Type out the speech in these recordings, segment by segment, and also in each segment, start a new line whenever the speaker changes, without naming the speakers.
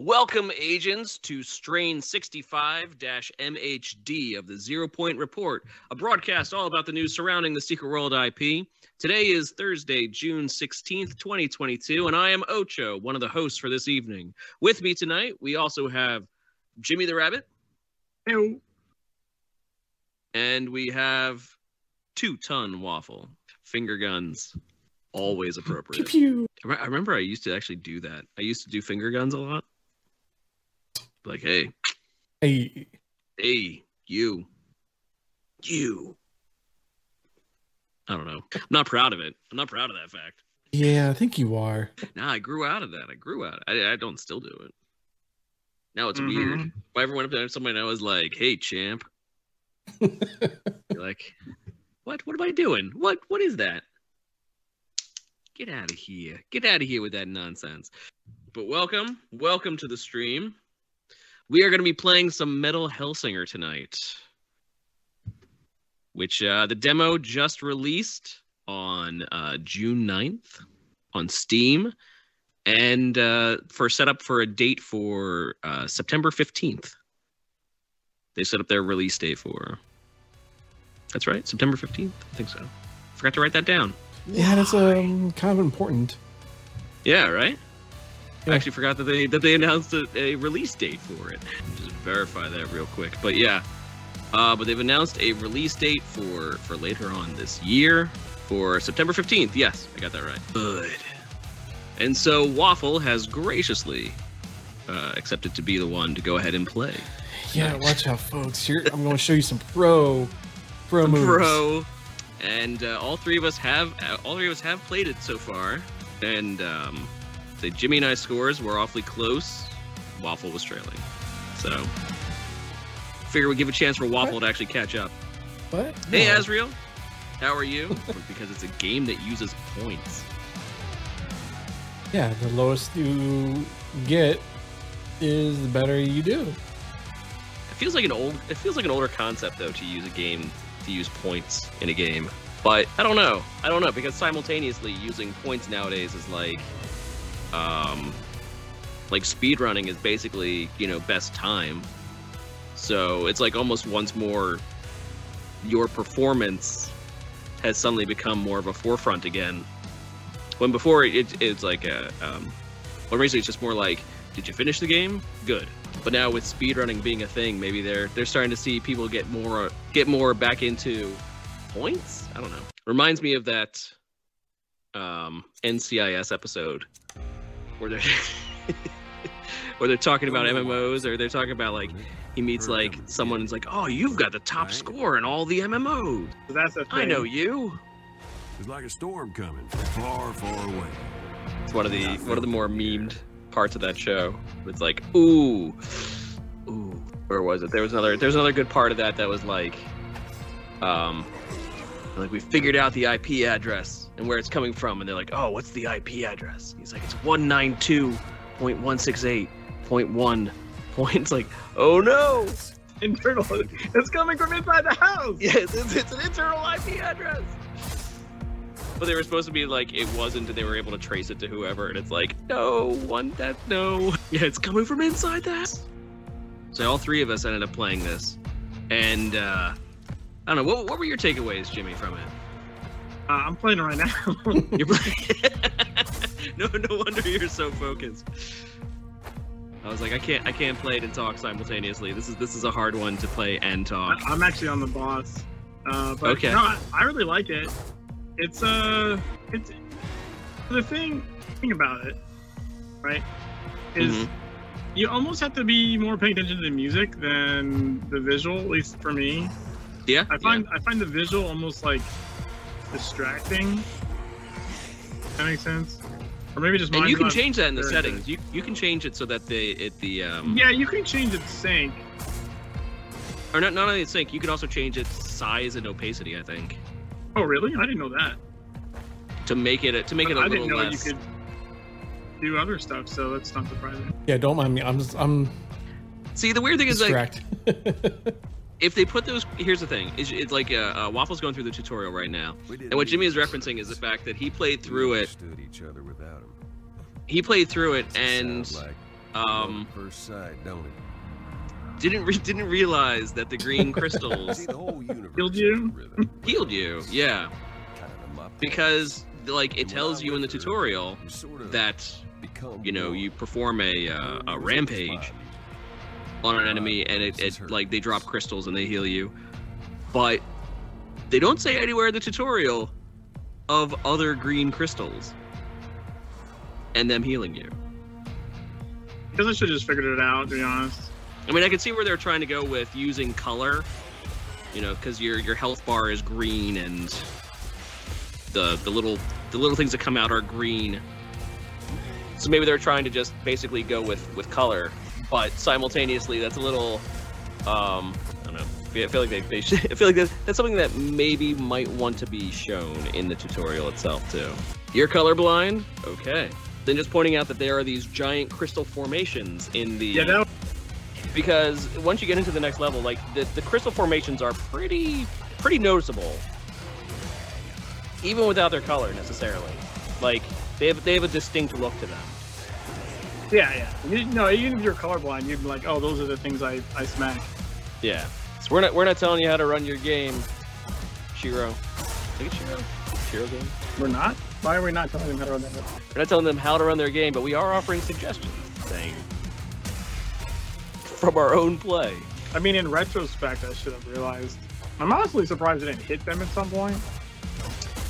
Welcome, agents, to Strain 65 MHD of the Zero Point Report, a broadcast all about the news surrounding the Secret World IP. Today is Thursday, June 16th, 2022, and I am Ocho, one of the hosts for this evening. With me tonight, we also have Jimmy the Rabbit.
Ew.
And we have Two Ton Waffle. Finger guns. Always appropriate.
Pew,
re- I remember I used to actually do that. I used to do finger guns a lot. Like, hey,
Hey,
hey, you, you. I don't know. I'm not proud of it. I'm not proud of that fact.
yeah, I think you are.
Nah, I grew out of that. I grew out. I, I don't still do it. Now it's
Mhm.
weird. If I ever went up to somebody and I was like, "Hey, champ," you're like, "What? What am I doing? What? What is that?" Get out of here! Get out of here with that nonsense. But welcome, welcome to the stream. We are going to be playing some Metal Hellsinger tonight, which uh, the demo just released on uh, June 9th on Steam and uh, for setup for a date for uh, September 15th. They set up their release date for. That's right, September 15th. I think so. Forgot to write that down.
Yeah, that's um kind of important.
Yeah, right. I actually forgot that they that they announced a, a release date for it. Just verify that real quick. But yeah, uh, but they've announced a release date for for later on this year for September fifteenth. Yes, I got that right. Good. And so Waffle has graciously uh, accepted to be the one to go ahead and play.
Yeah,
Nice.
watch out, folks. Here, I'm going to show you some pro, pro
The
moves.
pro, and uh, all three of us have all three of us have played it so far. And um, the Jimmy and I scores were awfully close. Waffle was trailing, so figure we give a chance for Waffle to actually catch up.
What?
Hey,
No.
Azriel, how are you? because it's a game that uses points.
Yeah, the lowest you get is the better you do.
It feels like an old. It feels like an older concept though to use a game to use points in a game. But I don't know. I don't know because simultaneously using points nowadays is like, um, like speedrunning is basically you know best time. So it's like almost once more, your performance has suddenly become more of a forefront again. When before it, it's like a, um, well, basically it's just more like, did you finish the game? Good. But now with speedrunning being a thing, maybe they're they're starting to see people get more get more back into points. I don't know. Reminds me of that um, NCIS episode where they're where they're talking about MMOs or they're talking about like he meets like someone who's like, oh, you've got the top score in all the MMOs.
So that's a thing.
I know you.
It's like a storm coming from far, far away.
It's one of the one of the more memed parts of that show. It's like, ooh, ooh. Where was it? There was another. There was another good part of that that was like, um, like we figured out the IP address and where it's coming from, and they're like, oh, what's the IP address? He's like, it's one nine two point one six eight point one point. It's like, oh no,
Internal. It's coming from inside the house.
yes, it's, it's an internal IP address. But they were supposed to be like it wasn't, and they were able to trace it to whoever, and it's like no one that no, yeah, it's coming from inside that. So all three of us ended up playing this, and uh, I don't know what, what were your takeaways, Jimmy, from it.
Uh, I'm playing right now.
You're play- no, no wonder you're so focused. I was like, I can't, I can't play it and talk simultaneously. This is this is a hard one to play and talk.
I- I'm actually on the boss. Uh, but
Okay.
no, I, I really like it. It's uh, it's the thing thing about it, right? Is
Mhm.
you almost have to be more paying attention to the music than the visual. At least for me,
Yeah,
I find I find the visual almost like distracting. That makes sense. Or maybe just
and you can change that in the
very good.
settings. You you can change it so that the it the um
Yeah, you can change its sync.
or not not only its sync, you can also change its size and opacity. I think
Oh, really? I didn't know that.
to make it to make it a
I
little
didn't know
less.
you could do other stuff, so that's not surprising.
Yeah, don't mind me. I'm just I'm
See, the weird thing is like
distracted.
if they put those. Here's the thing: is it's like uh, uh, Waffle's going through the tutorial right now, and what Jimmy is referencing is the fact that he played through it.
Each other without him.
He played through it,
Doesn't
and
like
um,
First sight, don't it?
didn't re- didn't realize that the green crystals
See, the whole
Healed you?
healed you. Yeah,
kind of my
because like it tells you in the tutorial
sort of
that you know you perform a uh, a rampage on an enemy and it, it like they drop crystals and they heal you. But they don't say anywhere in the tutorial of other green crystals and them healing you.
Because I should have just figured it out, to be honest.
i mean i can see where they're trying to go with using color you know because your your health bar is green and the the little the little things that come out are green. So maybe they're trying to just basically go with with color but simultaneously that's a little um i don't know I feel, like they, they should, I feel like that, that's something that maybe might want to be shown in the tutorial itself too. You're colorblind? Okay. Then just pointing out that there are these giant crystal formations in the
Yeah, that
because once you get into the next level, like the, the crystal formations are pretty pretty noticeable, even without their color necessarily. Like they have they have a distinct look to them.
Yeah, yeah. You, no, even if you're colorblind, you'd be like, oh, those are the things I, I smack.
Yeah. So we're not we're not telling you how to run your game, Shiro. I think it's Shiro. Shiro game.
We're not? Why are we not telling them how to run that?
We're not telling them how to run their game, but we are offering suggestions, saying from our own play.
I mean, in retrospect, I should have realized. I'm honestly surprised I didn't hit them at some point.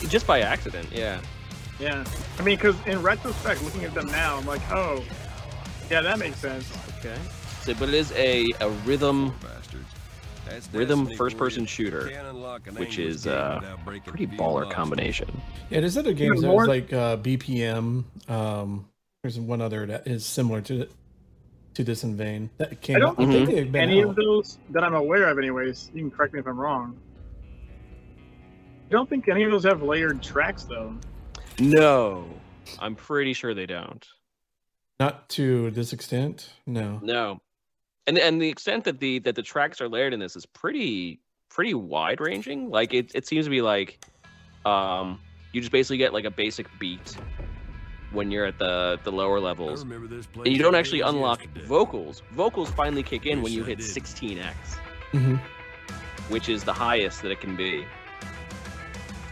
Just by accident, yeah.
Yeah. I mean, because in retrospect, looking at them now, I'm like, oh, yeah, that makes sense.
Okay. So, but it is a, a rhythm rhythm first person shooter,
Can't unlock an
which is
gate
uh,
without breaking
pretty baller combination.
Yeah, there's other games that
more-
was like uh, BPM. Um, there's one other that is similar to to this in vein that came.
I don't
out. I think
think
they've
Any
out.
of those that I'm aware of, anyways, you can correct me if I'm wrong. I don't think any of those have layered tracks, though.
No, I'm pretty sure they don't.
Not to this extent. No.
No, and and the extent that the that the tracks are layered in this is pretty pretty wide ranging. Like it, it seems to be like, um, you just basically get like a basic beat when you're at the the lower
I
levels,
remember this place
and you don't actually unlock
yesterday.
vocals. Vocals finally kick in when you
I
hit
did.
16x.
hmm
which is the highest that it can be.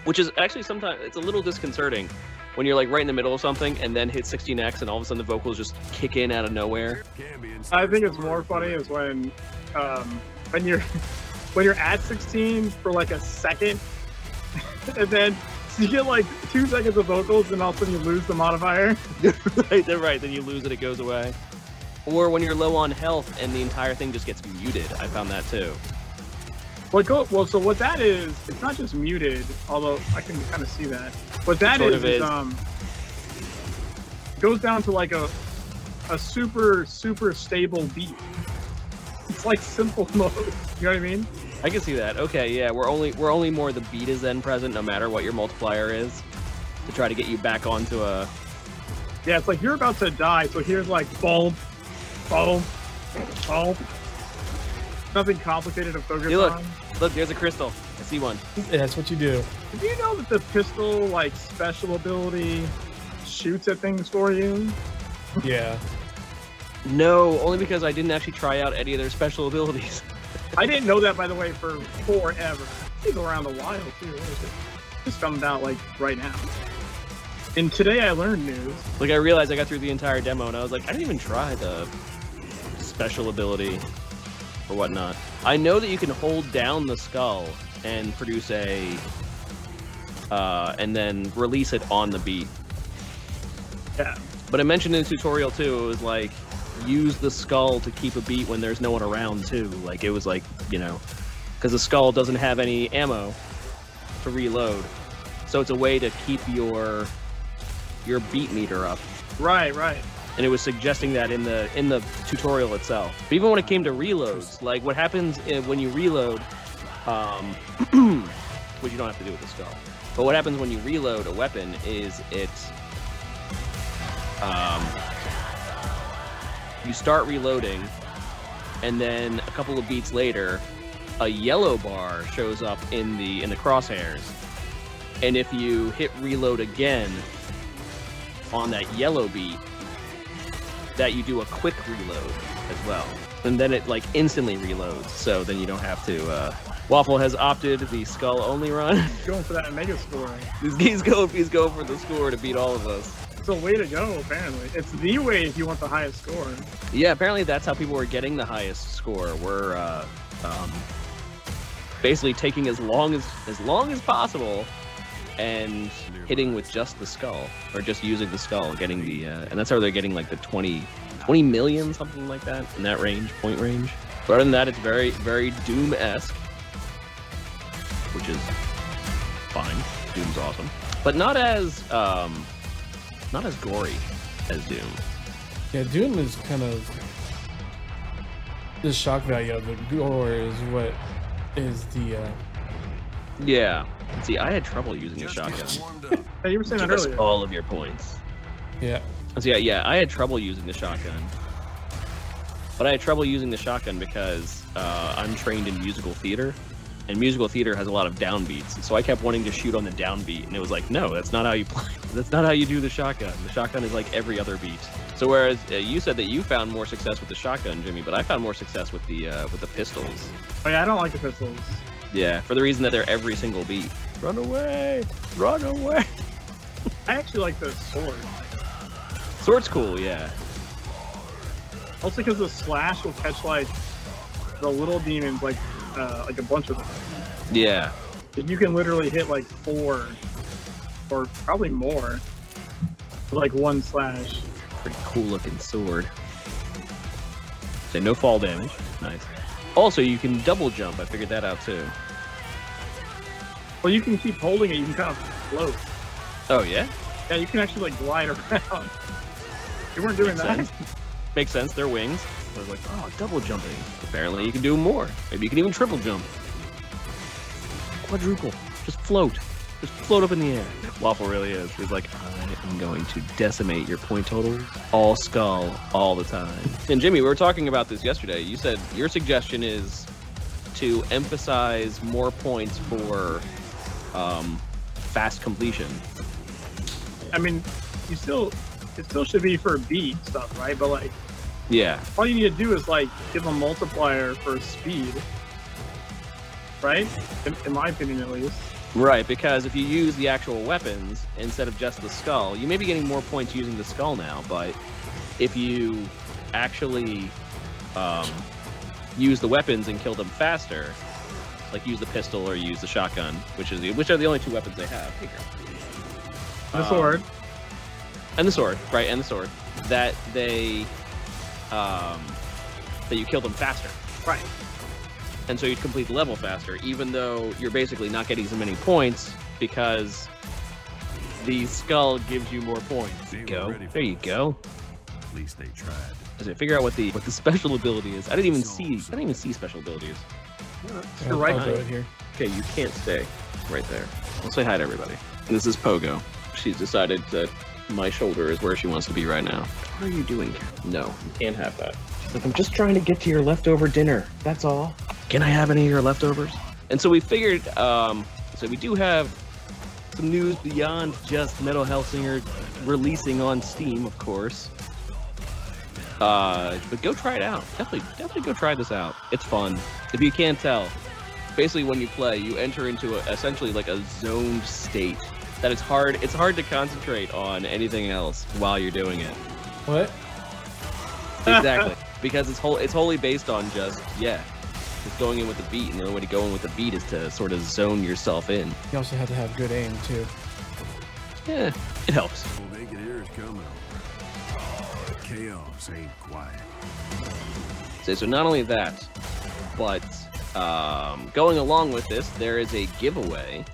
Which is actually sometimes it's a little disconcerting when you're like right in the middle of something and then hit 16x and all of a sudden the vocals just kick in out of nowhere.
Can be in
I think it's more funny is when, um, when you're when you're at 16 for like a second, and then you get like two seconds of vocals, and all of a sudden you lose the modifier.
right, then right, then you lose it, it goes away. Or when you're low on health and the entire thing just gets muted. I found that too.
What go? Well, so what that is, it's not just muted, although I can kind of see that. What that is, is um, goes down to like a a super super stable beat. It's like simple mode. You know what I mean?
I can see that. Okay, yeah, we're only we're only more the beat is then present no matter what your multiplier is to try to get you back onto a
Yeah, it's like you're about to die, so here's like boom, boom, boom. Nothing complicated to focus
Hey, look.
on.
Look, there's a crystal. I see one.
Yeah, that's what you do.
Did you know that the pistol like special ability shoots at things for you?
Yeah.
No, only because I didn't actually try out any of their special abilities.
I didn't know that by the way for forever. It's around a while too. What is it? Just found out like right now. And today I learned news.
Like I realized I got through the entire demo and I was like, I didn't even try the special ability or whatnot. I know that you can hold down the skull and produce a uh, and then release it on the beat.
Yeah.
But I mentioned in the tutorial too, it was like use the skull to keep a beat when there's no one around too. Like it was like, you know, because the skull doesn't have any ammo to reload. So it's a way to keep your your beat meter up.
Right, right.
And it was suggesting that in the in the tutorial itself. But even when it came to reloads, like what happens when you reload, um, which you don't have to do with the skull. But what happens when you reload a weapon is it um, you start reloading, and then a couple of beats later, a yellow bar shows up in the in the crosshairs, and if you hit reload again on that yellow beat, that you do a quick reload as well, and then it like instantly reloads. So then you don't have to. Uh... Waffle has opted the skull only run.
He's Going for that mega score.
he's, he's going. He's going for the score to beat all of us.
It's a way to go, apparently. It's the way if you want the highest score.
Yeah, apparently that's how people were getting the highest score. We're uh, um, basically taking as long as as long as possible and hitting with just the skull or just using the skull, getting the uh, and that's how they're getting like the 20, 20 million something like that in that range, point range. But other than that, it's very very Doom esque, which is fine. Doom's awesome, but not as um, not as gory as Doom.
Yeah, Doom is kind of the shock value of the gore is what is the uh,
Yeah. See, I had trouble using a shotgun.
get warmed up.
Hey, you were saying that
Give
earlier.
all of your points.
yeah.
So yeah, yeah, I had trouble using the shotgun. But I had trouble using the shotgun because uh, I'm trained in musical theater, and musical theater has a lot of downbeats. So I kept wanting to shoot on the downbeat, and it was like, no, that's not how you play. That's not how you do the shotgun. The shotgun is like every other beat. So whereas uh, you said that you found more success with the shotgun, Jimmy, but I found more success with the uh, with the pistols.
Oh, yeah, I don't like the pistols.
Yeah, for the reason that they're every single beat. Run away! Run away!
I actually like the sword.
Sword's cool, yeah.
Also because the slash will catch like the little demons, like uh, like a bunch of them.
Yeah.
You can literally hit like four, or probably more, with like one slash.
Pretty cool looking sword. Say no fall damage. Nice. Also, you can double jump. I figured that out too.
Well, you can keep holding it. You can kind of float.
Oh yeah,
Yeah, you can actually like glide around. You weren't doing
makes
that.
sense. Makes sense. They're wings. I was like, oh, double jumping. Apparently, you can do more. Maybe you can even triple jump. Quadruple. Just float. Just float up in the air. Waffle really is. He's like, I am going to decimate your point totals, all skull, all the time. And Jimmy, we were talking about this yesterday. You said your suggestion is to emphasize more points for um, fast completion.
I mean, you still it still should be for beat stuff, right? But like,
Yeah.
all you need to do is like give a multiplier for speed, right? In, in my opinion, at least.
Right, because if you use the actual weapons instead of just the skull, you may be getting more points using the skull now, but if you actually um, use the weapons and kill them faster, like use the pistol or use the shotgun, which is the, which are the only two weapons they have. Here.
The
Um,
sword.
and the sword, right, and the sword, that they um, that you kill them faster.
Right.
And so you complete the level faster, even though you're basically not getting so many points because the skull gives you more points.
They were
Go. There you go.
At least they tried.
As I figure out what the what the special ability is. I didn't even see. I didn't even see special abilities.
You're right.
I'll do it here.
Okay, you can't stay right there. I'll say hi to everybody. And this is Pogo. She's decided that my shoulder is where she wants to be right now. What are you doing? No, you can't have that. She's like, I'm just trying to get to your leftover dinner. That's all. Can I have any of your leftovers? And so we figured, um, so we do have some news beyond just Metal Hellsinger releasing on Steam, of course. Uh, but go try it out. Definitely, definitely go try this out. It's fun. If you can't tell, basically when you play, you enter into a, essentially like a zoned state that it's hard. It's hard to concentrate on anything else while you're doing it.
What?
Exactly, because it's whole. It's wholly based on just yeah, just going in with the beat, and the only way to go in with the beat is to sort of zone yourself in.
You also have to have good aim too.
Yeah, it helps.
Well, they can hear us coming. Chaos ain't quiet.
So, so not only that, but um, going along with this, there is a giveaway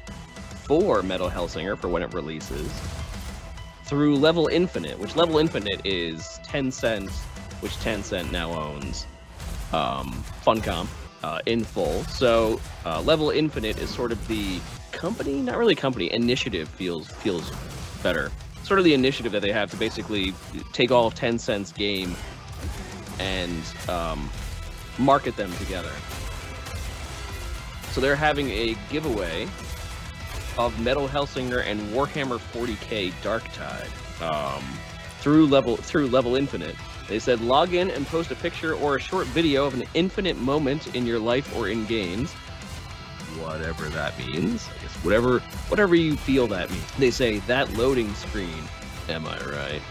for Metal Hellsinger for when it releases through Level Infinite, which Level Infinite is Tencent, which Tencent now owns um, Funcom uh, in full. So uh, Level Infinite is sort of the company, not really company, initiative feels feels better. Sort of the initiative that they have to basically take all of Tencent's game and um, market them together. So they're having a giveaway of Metal Hellsinger and Warhammer 40k Darktide um, through level through Level Infinite. They said log in and post a picture or a short video of an infinite moment in your life or in games. Whatever that means. I guess whatever whatever you feel that means. They say that loading screen. Am I right?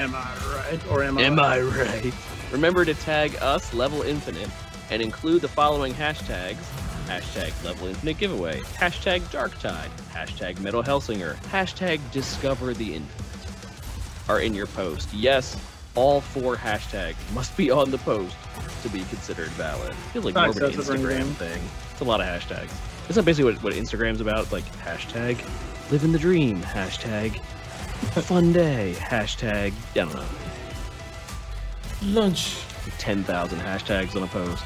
Am I right? Or am I?
Am I right? Remember to tag us Level Infinite and include the following hashtags. Hashtag Level Infinite Giveaway. Hashtag Darktide. Hashtag Metal Hellsinger. Hashtag Discover the Infinite are in your post. Yes, all four hashtags must be on the post to be considered valid. feels like more of an Instagram thing. It's a lot of hashtags. Isn't that basically what, what Instagram's about? Like hashtag living the dream. Hashtag fun day. Hashtag I don't know.
Lunch.
10,000 hashtags on a post.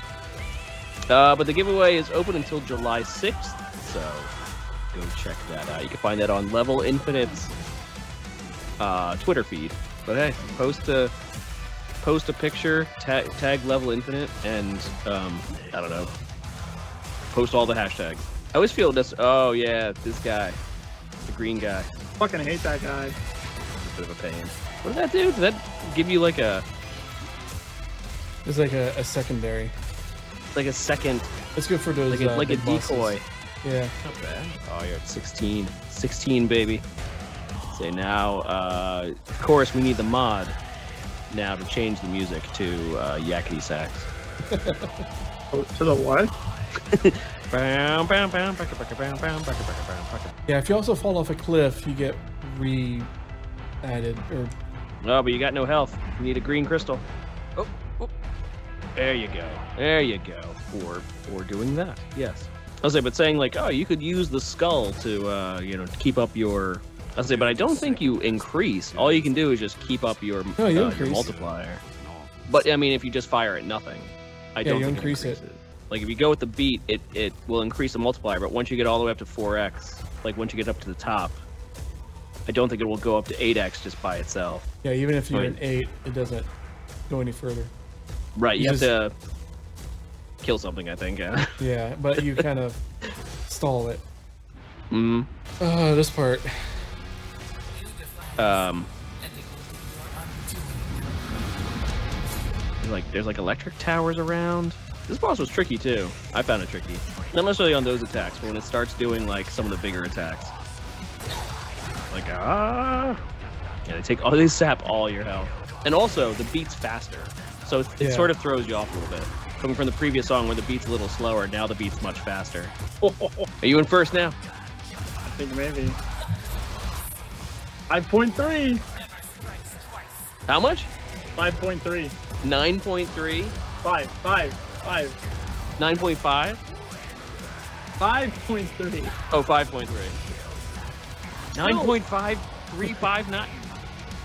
Uh, but the giveaway is open until July 6th, so go check that out. You can find that on Level Infinite's uh, Twitter feed. But hey, post a post a picture, tag, tag Level Infinite, and um, I don't know, post all the hashtags. I always feel this. Oh yeah, this guy, the green guy,
Fucking hate that guy.
a bit of a pain. What did that do? Did that give you like a
It's like a, a secondary.
like a second,
It's good for those
like a,
uh,
like a
big bosses.
decoy?
Yeah.
Not bad. Oh, you're at 16. 16, baby. Say now, uh, of course, we need the mod now to change the music to uh, Yakety Sax.
Oh, to the what?
Yeah, if you also fall off a cliff, you get re-added or
Oh, but you got no health. You need a green crystal. Oh, oh. There you go. There you go. For for doing that, yes. I'll say, but saying like, oh, you could use the skull to, uh, you know, to keep up your. I'll say, but I don't think you increase. All you can do is just keep up your,
No, you
uh, your multiplier. But I mean, if you just fire at nothing, I
Yeah,
don't think
increase it.
increases Like if you go with the beat, it it will increase the multiplier. But once you get all the way up to 4x, like once you get up to the top, I don't think it will go up to 8x just by itself.
yeah, even if you're
Right.
an eight, it doesn't go any further.
Right, you,
You
have to kill something. I think. Yeah.
Yeah, but you kind of stall it.
mm.
Oh, this part.
Um. Like there's like electric towers around. This boss was tricky too. I found it tricky. Not necessarily on those attacks, but when it starts doing like some of the bigger attacks. Like ah. Yeah, they take all they sap all your health. And also the beat's faster. So it, it
Yeah.
sort of throws you off a little bit. Coming from the previous song where the beat's a little slower, now the beat's much faster. Are you in first now?
I think maybe. 5.3.
How much?
5.3.
9.3?
5. 5. 5.
9.5?
5.3.
Oh, 5.3. 9.5359.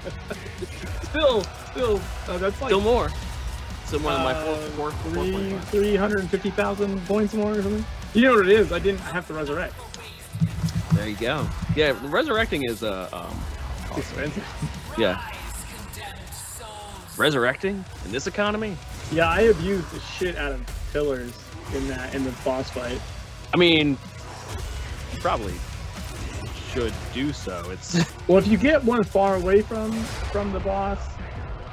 Still, still, uh, that's like
Still more. So more than my
uh,
four, four,
three,
4.5.
350,000 points more or something. You know what it is? I didn't have to resurrect.
There you go. Yeah, resurrecting is uh, um,
expensive.
yeah. Resurrecting in this economy?
Yeah, I abused the shit out of pillars in that in the boss fight.
I mean, you probably should do so. It's
Well, if you get one far away from from the boss,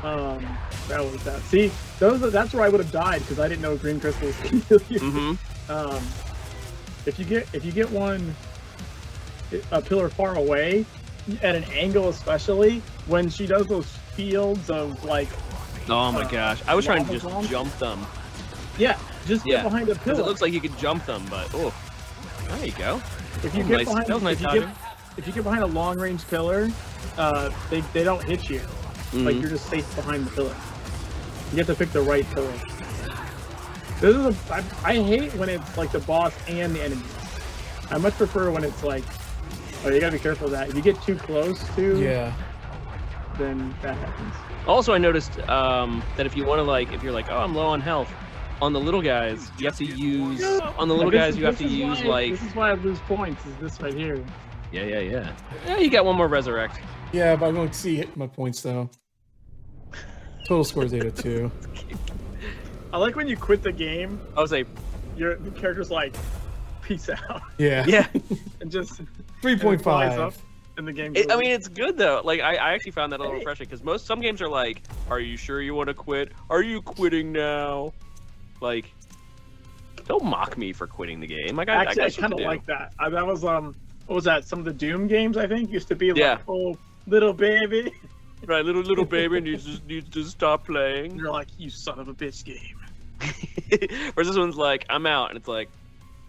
um, that was that. See, those are, that's where I would have died because I didn't know green crystals kill you.
mm-hmm.
Um, if you get if you get one a pillar far away at an angle, especially when she does those fields of like,
Oh my
Uh,
gosh, I was trying to just
bomb?
jump them
yeah, just get
Yeah,
behind a pillar.
it looks like you could jump them, but oh, there you go.
if you
was
get
nice-
behind,
that was nice
if, you get, if you get behind a long range pillar, uh, they they don't hit you. Like
Mhm.
you're just safe behind the pillar. You have to pick the right pillar. This is a, I, I hate when it's like the boss and the enemies. I much prefer when it's like, oh, you gotta be careful of that. If you get too close to,
Yeah.
then that happens.
Also, I noticed um, that if you want to like, if you're like, oh, I'm low on health, on the little guys, you have to use on the little guys, you have to use like,
This is why I lose points. Is this right here?
yeah, yeah, yeah. Yeah, you got one more resurrect.
Yeah, but I'm going to see my points though. Total score is 8 of 2.
I like when you quit the game.
I was like,
Your the character's like, peace out,
Yeah.
yeah,
and just
3.5.
flies up. in the game.
It, I mean, it's good though. Like I, I actually found that a little refreshing because most some games are like, "Are you sure you want to quit? Are you quitting now?" Like, don't mock me for quitting the game. Like I,
actually,
I,
I, kind of like that. Uh, that was um, what was that? Some of the Doom games I think used to be like,
Yeah.
oh, little baby.
Right, little little baby needs to, needs to stop playing.
you're like, you son of a bitch game.
Whereas this one's like, I'm out, and it's like,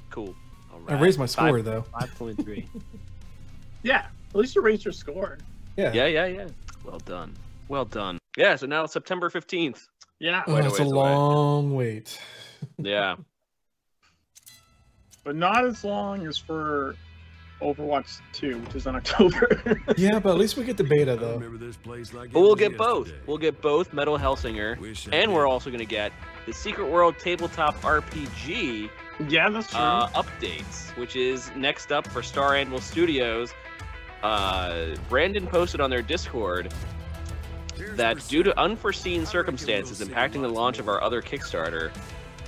cool. All
I raised my score though.
Five point three.
Yeah, at least you raised your score.
Yeah.
yeah, yeah, yeah. Well done. Well done. Yeah. So now it's September fifteenth.
Yeah,
Oh,
Quite a
it's a
ways away.
long wait.
Yeah.
but not as long as for Overwatch 2, which is in October.
Yeah, but at least we get the beta though.
remember this place like
But we'll
was
get both. We'll get both Metal Hellsinger,
Wish I
and we're also going to get the Secret World Tabletop RPG
yeah, that's true.
uh, updates, which is next up for Star Anvil Studios. Uh, Brandon posted on their Discord that due to unforeseen circumstances impacting the launch of our other Kickstarter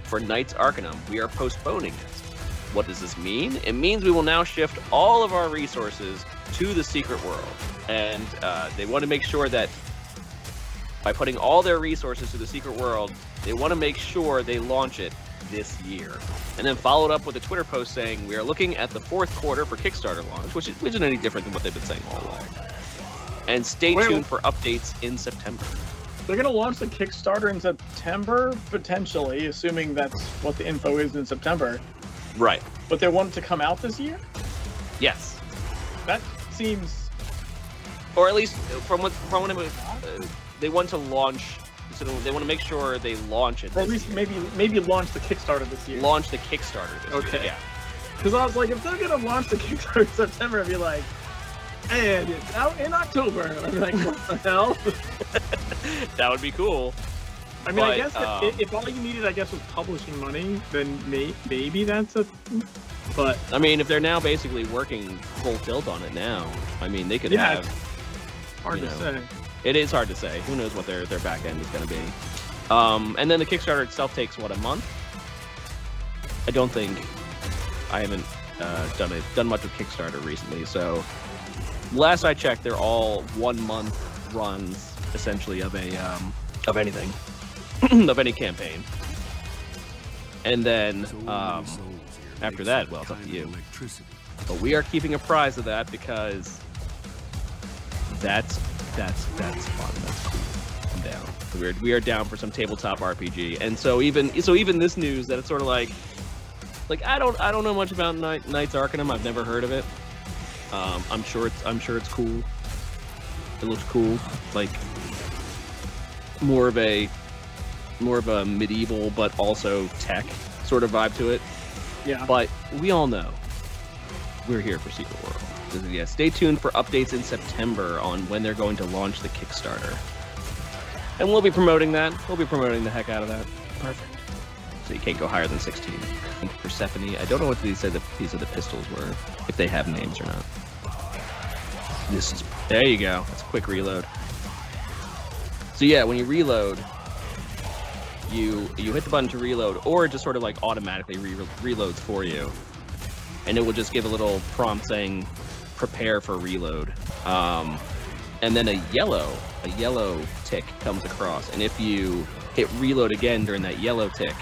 for Knights Arcanum, we are postponing it. What does this mean? It means we will now shift all of our resources to the Secret World. And uh, they want to make sure that by putting all their resources to the Secret World, they want to make sure they launch it this year. And then followed up with a Twitter post saying, We are looking at the fourth quarter for Kickstarter launch, which, is, which isn't any different than what they've been saying all along. And stay
Wait,
tuned for updates in September.
They're going to launch the Kickstarter in September, potentially, assuming that's what the info is in September.
Right.
But they want it to come out this year?
Yes.
That seems.
Or at least from what from what uh, they want to launch. So they want to make sure they launch it.
Or at least
year.
maybe maybe launch the Kickstarter this year.
launch the Kickstarter. This
Okay.
Year. Yeah.
Because I was like, if they're going to launch the Kickstarter in September, I'd be like, and it's out in October. I'd be like, what the hell?
That would be cool.
I mean, I guess
um,
if, if all you needed, I guess, was publishing money, then may, maybe that's a. But
I mean, if they're now basically working full tilt on it now, I mean, they could
Yeah,
have.
hard to
know.
say.
It is hard to say. Who knows what their their back end is going to be. Um, and then the Kickstarter itself takes what a month. I don't think I haven't uh, done it done much with Kickstarter recently. So last I checked, they're all one month runs essentially of a um, of anything of any campaign. And then um, after that, well, it's up to you. But we are keeping a prize of that because that's that's that's fun. That's cool. I'm down. We're we are down for some tabletop RPG, and so even so even this news that it's sort of like like I don't I don't know much about Knight, Knights Arcanum. I've never heard of it. Um, I'm sure it's I'm sure it's cool. It looks cool, like more of a more of a medieval but also tech sort of vibe to it.
Yeah.
But we all know we're here for Secret World. Yeah, stay tuned for updates in September on when they're going to launch the Kickstarter. And we'll be promoting that. We'll be promoting the heck out of that.
Perfect.
So you can't go higher than 16. And Persephone. I don't know what these said the these are the pistols were, if they have names or not. This is there you go. That's a quick reload. So yeah, when you reload, you you hit the button to reload, or it just sort of like automatically re- reloads for you, and it will just give a little prompt saying "prepare for reload," um, and then a yellow a yellow tick comes across, and if you hit reload again during that yellow tick,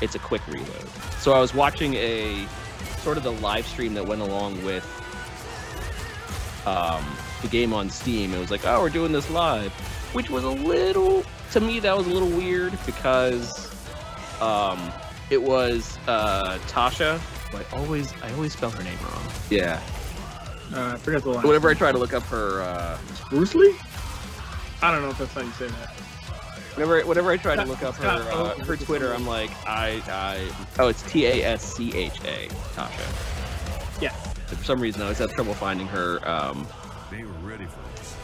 it's a quick reload. So I was watching a sort of the live stream that went along with um, the game on Steam. It was like, oh, we're doing this live, which was a little to me that was a little weird because um, it was uh, Tascha. I always I always spell her name wrong. Yeah.
Uh, I forgot the line.
Whenever I try to look up her, uh,
Bruce Lee? I don't know if that's how you say that.
whenever whenever I try to look up her uh,
Oakley.
her Twitter, I'm like I I oh it's T A S C H A Tascha.
Yeah.
For some reason, I always have trouble finding her um,
They were ready for this.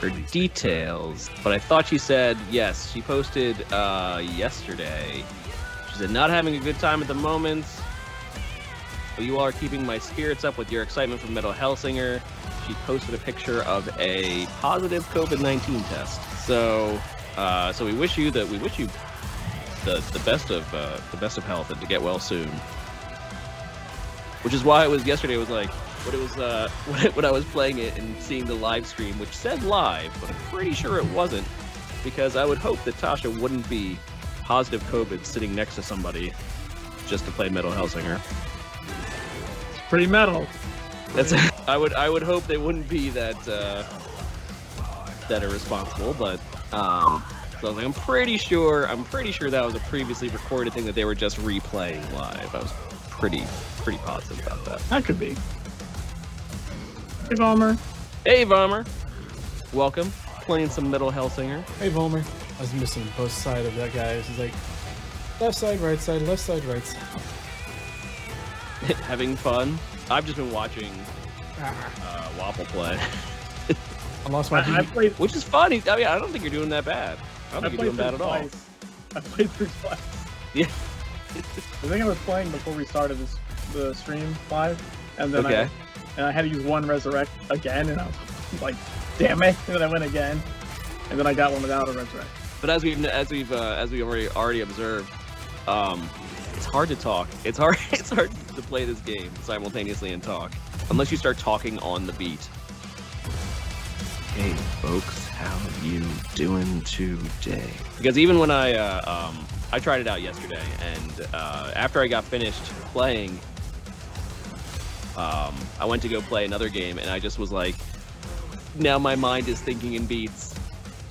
her details, but I thought she said yes. She posted uh, yesterday. She said not having a good time at the moment. But you are keeping my spirits up with your excitement for Metal Hellsinger. She posted a picture of a positive COVID-19 test. So, uh, so we wish you that we wish you the the best of uh, the best of health and to get well soon. Which is why it was yesterday. It was like when it was uh when, it, when I was playing it and seeing the live stream, which said live, but I'm pretty sure it wasn't, because I would hope that Tascha wouldn't be positive COVID sitting next to somebody just to play Metal Hellsinger.
Pretty metal.
That's I would I would hope they wouldn't be that uh, that irresponsible, but um, so I was like, I'm pretty sure I'm pretty sure that was a previously recorded thing that they were just replaying live. I was pretty pretty positive about that.
That could be. Hey, Vollmer.
Hey, Vollmer, welcome. Playing some Metal Hellsinger.
Hey, Vollmer. I was missing both side of that guy. He's like, left side, right side, left side, right side.
Having fun. I've just been watching
Ah,
uh, Waffle play,
I lost my
I, I played.
which is funny. I mean, I don't think you're doing that bad. I don't
I
think you're doing
through
bad at all.
I played through twice.
Yeah.
I think I was playing before we started this the stream live, and then
Okay.
I and I had to use one resurrect again, and I was like, "Damn it!" And then I went again, and then I got one without a resurrect.
But as we've as we've uh, as we already already observed, um, it's hard to talk. It's hard it's hard to play this game simultaneously and talk unless you start talking on the beat. Hey folks, how you doing today? Because even when I uh, um, I tried it out yesterday, and uh, after I got finished playing, um, I went to go play another game, and I just was like, now my mind is thinking in beats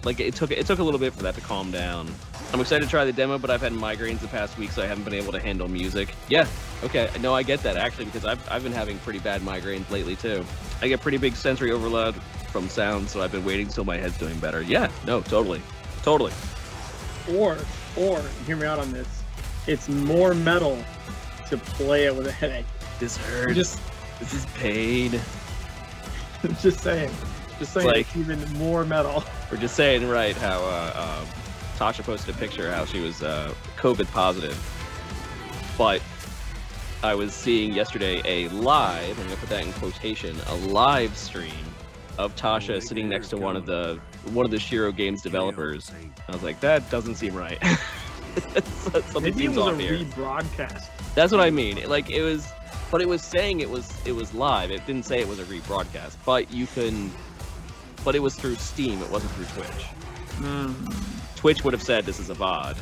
like it took it took a little bit for that to calm down. I'm excited to try the demo, but I've had migraines the past week, so I haven't been able to handle music. Yeah, okay, no, I get that actually because I've I've been having pretty bad migraines lately too. I get pretty big sensory overload from sound, so I've been waiting till my head's doing better. Yeah, no, totally, totally.
Or, or hear me out on this. It's more metal to play it with a headache.
This hurts.
Just,
this is pain.
I'm just saying. Just saying.
like-
it's even more metal.
We're just saying right how uh, um, Tascha posted a picture how she was uh, COVID positive, but I was seeing yesterday a live. I'm gonna put that in quotation. A live stream of Tascha sitting next to one of the one of the Shiro Games developers. I was like, that doesn't seem right. Something
Maybe it
seems
was a
here.
rebroadcast.
That's what I mean. Like it was, but it was saying it was it was live. It didn't say it was a rebroadcast. But you can, but it was through Steam. It wasn't through Twitch.
Hmm.
Twitch would have said this is a VOD.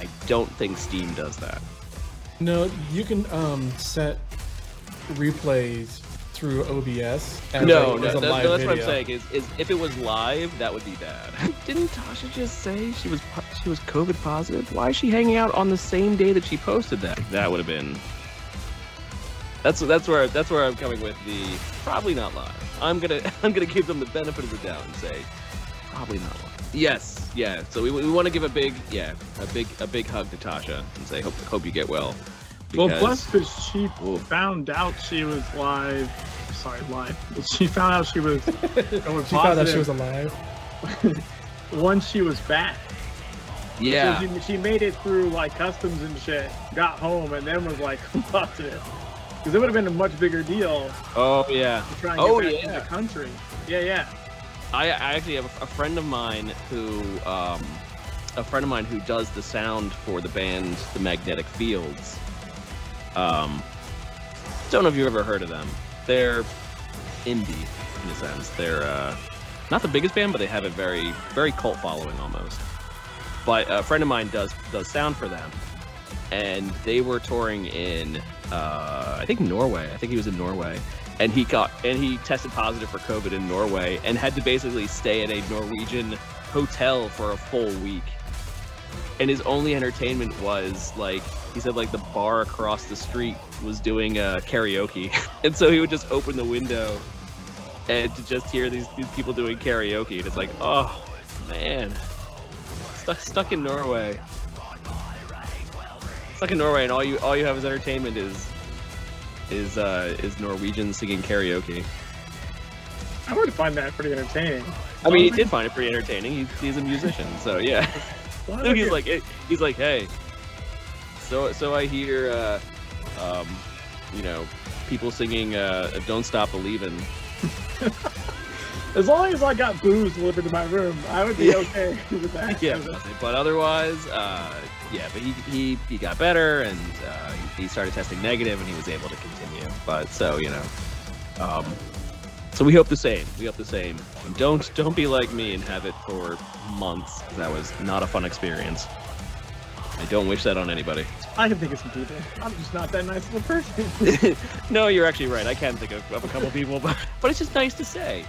I don't think Steam does that.
No, you can um set replays through OBS. As
no,
a,
no,
as
that- no, that's what I'm saying. Is, is if it was live, that would be bad. Didn't Tascha just say she was she was COVID positive? Why is she hanging out on the same day that she posted that? That would have been. That's that's where that's where I'm coming with the probably not live. I'm gonna I'm gonna give them the benefit of the doubt and say probably not live. Yes, yeah. So we, we want to give a big yeah a big a big hug to Tascha and say hope hope you get well.
Well,
because-
plus, because she
Ooh.
found out she was live. Sorry, live. She found out she was going
She found out she was alive.
once she was back.
yeah.
So she, she made it through like customs and shit, got home, and then was like positive. Because it would have been a much bigger deal
Oh yeah.
to try and
Oh,
get back in
yeah.
the country. Yeah, yeah.
I, I actually have a, a friend of mine who, um, a friend of mine who does the sound for the band The Magnetic Fields. Um, don't know if you've ever heard of them. They're indie in a sense. They're uh, not the biggest band, but they have a very, very cult following almost. But a friend of mine does does sound for them, and they were touring in, uh, I think Norway. I think he was in Norway, and he got and he tested positive for COVID in Norway and had to basically stay at a Norwegian hotel for a full week. And his only entertainment was like he said like the bar across the street was doing uh, karaoke, and so he would just open the window and to just hear these, these people doing karaoke, and it's like oh man, stuck stuck in Norway. Stuck in Norway, and all you all you have as entertainment is is uh is Norwegian singing karaoke.
I would find that pretty entertaining.
I mean, he did find it pretty entertaining. He's, he's a musician, so yeah. So he's like, he's like, hey. So so I hear, uh, um, you know, people singing uh, "Don't Stop Believing."
as long as I got booze delivered to my room, I would be
Yeah.
okay with that.
Yeah, but otherwise, uh, yeah. But he, he he got better, and uh, he started testing negative, and he was able to continue. But so you know, Um, so we hope the same. We hope the same. And don't don't be like me and have it for months. That was not a fun experience. I don't wish that on anybody.
I can think of some people. I'm just not that nice of a person.
no, you're actually right. I can think of, of a couple people, but but it's just nice to say.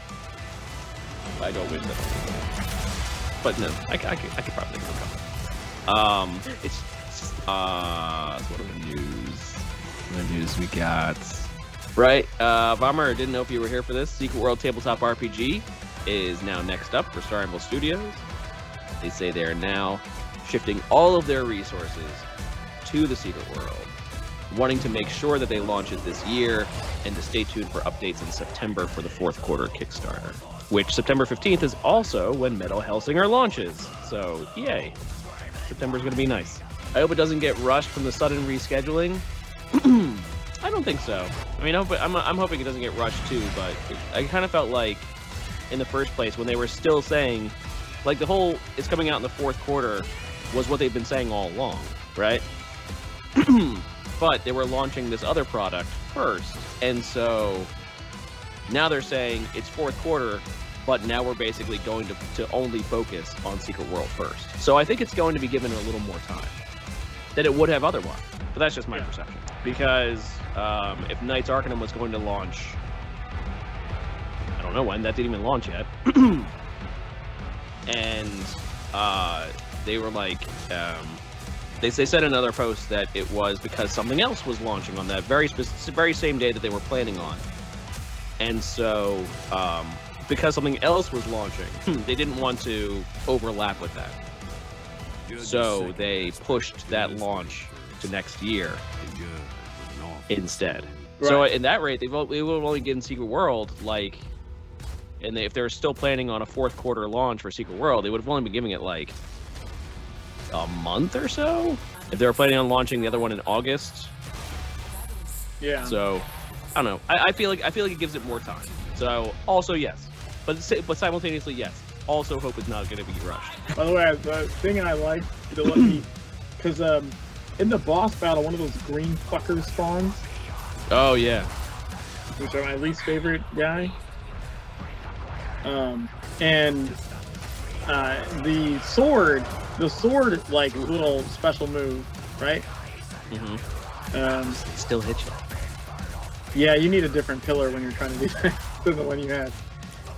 I don't wish that. But no, I, c- I, could, I could probably think of a couple. Um, it's uh, what are the news? What news we got? Right, uh, Vammer, didn't know if you were here for this. Secret World Tabletop RPG is now next up for Star Anvil Studios. They say they are now shifting all of their resources to the Secret World, wanting to make sure that they launch it this year and to stay tuned for updates in September for the fourth quarter Kickstarter. Which September 15th is also when Metal Hellsinger launches. So, yay. September's going to be nice. I hope it doesn't get rushed from the sudden rescheduling. I don't think so. I mean, I'm, I'm hoping it doesn't get rushed too, but I kind of felt like in the first place when they were still saying, like the whole it's coming out in the fourth quarter was what they've been saying all along, right? but they were launching this other product first, and so now they're saying it's fourth quarter, but now we're basically going to, to only focus on Secret World first. So I think it's going to be given a little more time than it would have otherwise. But that's just my
Yeah.
perception. Because um, if Knights Arcanum was going to launch, I don't know when, that didn't even launch yet. and uh, they were like, um, they, they said in another post that it was because something else was launching on that very spec- very same day that they were planning on. And so, um, because something else was launching, hmm, they didn't want to overlap with that. So they pushed that launch to next year
the judge was an awful
instead. So in that rate, they would have only given Secret World like, and they, if they're still planning on a fourth quarter launch for Secret World, they would have only been giving it like a month or so. If they were planning on launching the other one in August,
yeah.
so I don't know. I, I feel like I feel like it gives it more time. So also yes, but but simultaneously yes. Also hope it's not going to be rushed.
By the way, the thing I like to let because um, in the boss battle, one of those green fuckers spawns,
Oh yeah.
which are my least favorite guy. Um, and uh, the sword, the sword like little special move, right?
hmm
Um,
Still hit you.
yeah, you need a different pillar when you're trying to do that than the one you had.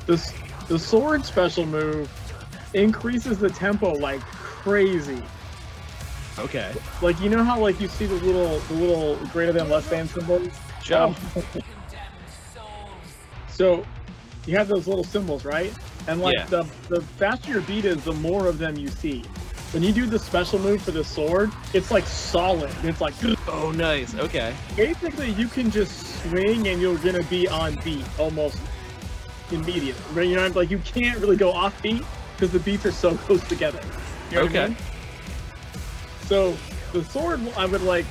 This the sword special move increases the tempo like crazy.
Okay.
Like you know how like you see the little the little greater than less than symbols?
Show.
Um, so you have those little symbols, right? And like
Yeah.
the the faster your beat is, the more of them you see. When you do the special move for the sword, it's like solid. It's like
Oh nice. Okay.
basically you can just swing and you're gonna be on beat almost immediately. But you know, I'm like you can't really go off beat because the beats are so close together. You know what I
Okay.
mean? So the sword, I would like.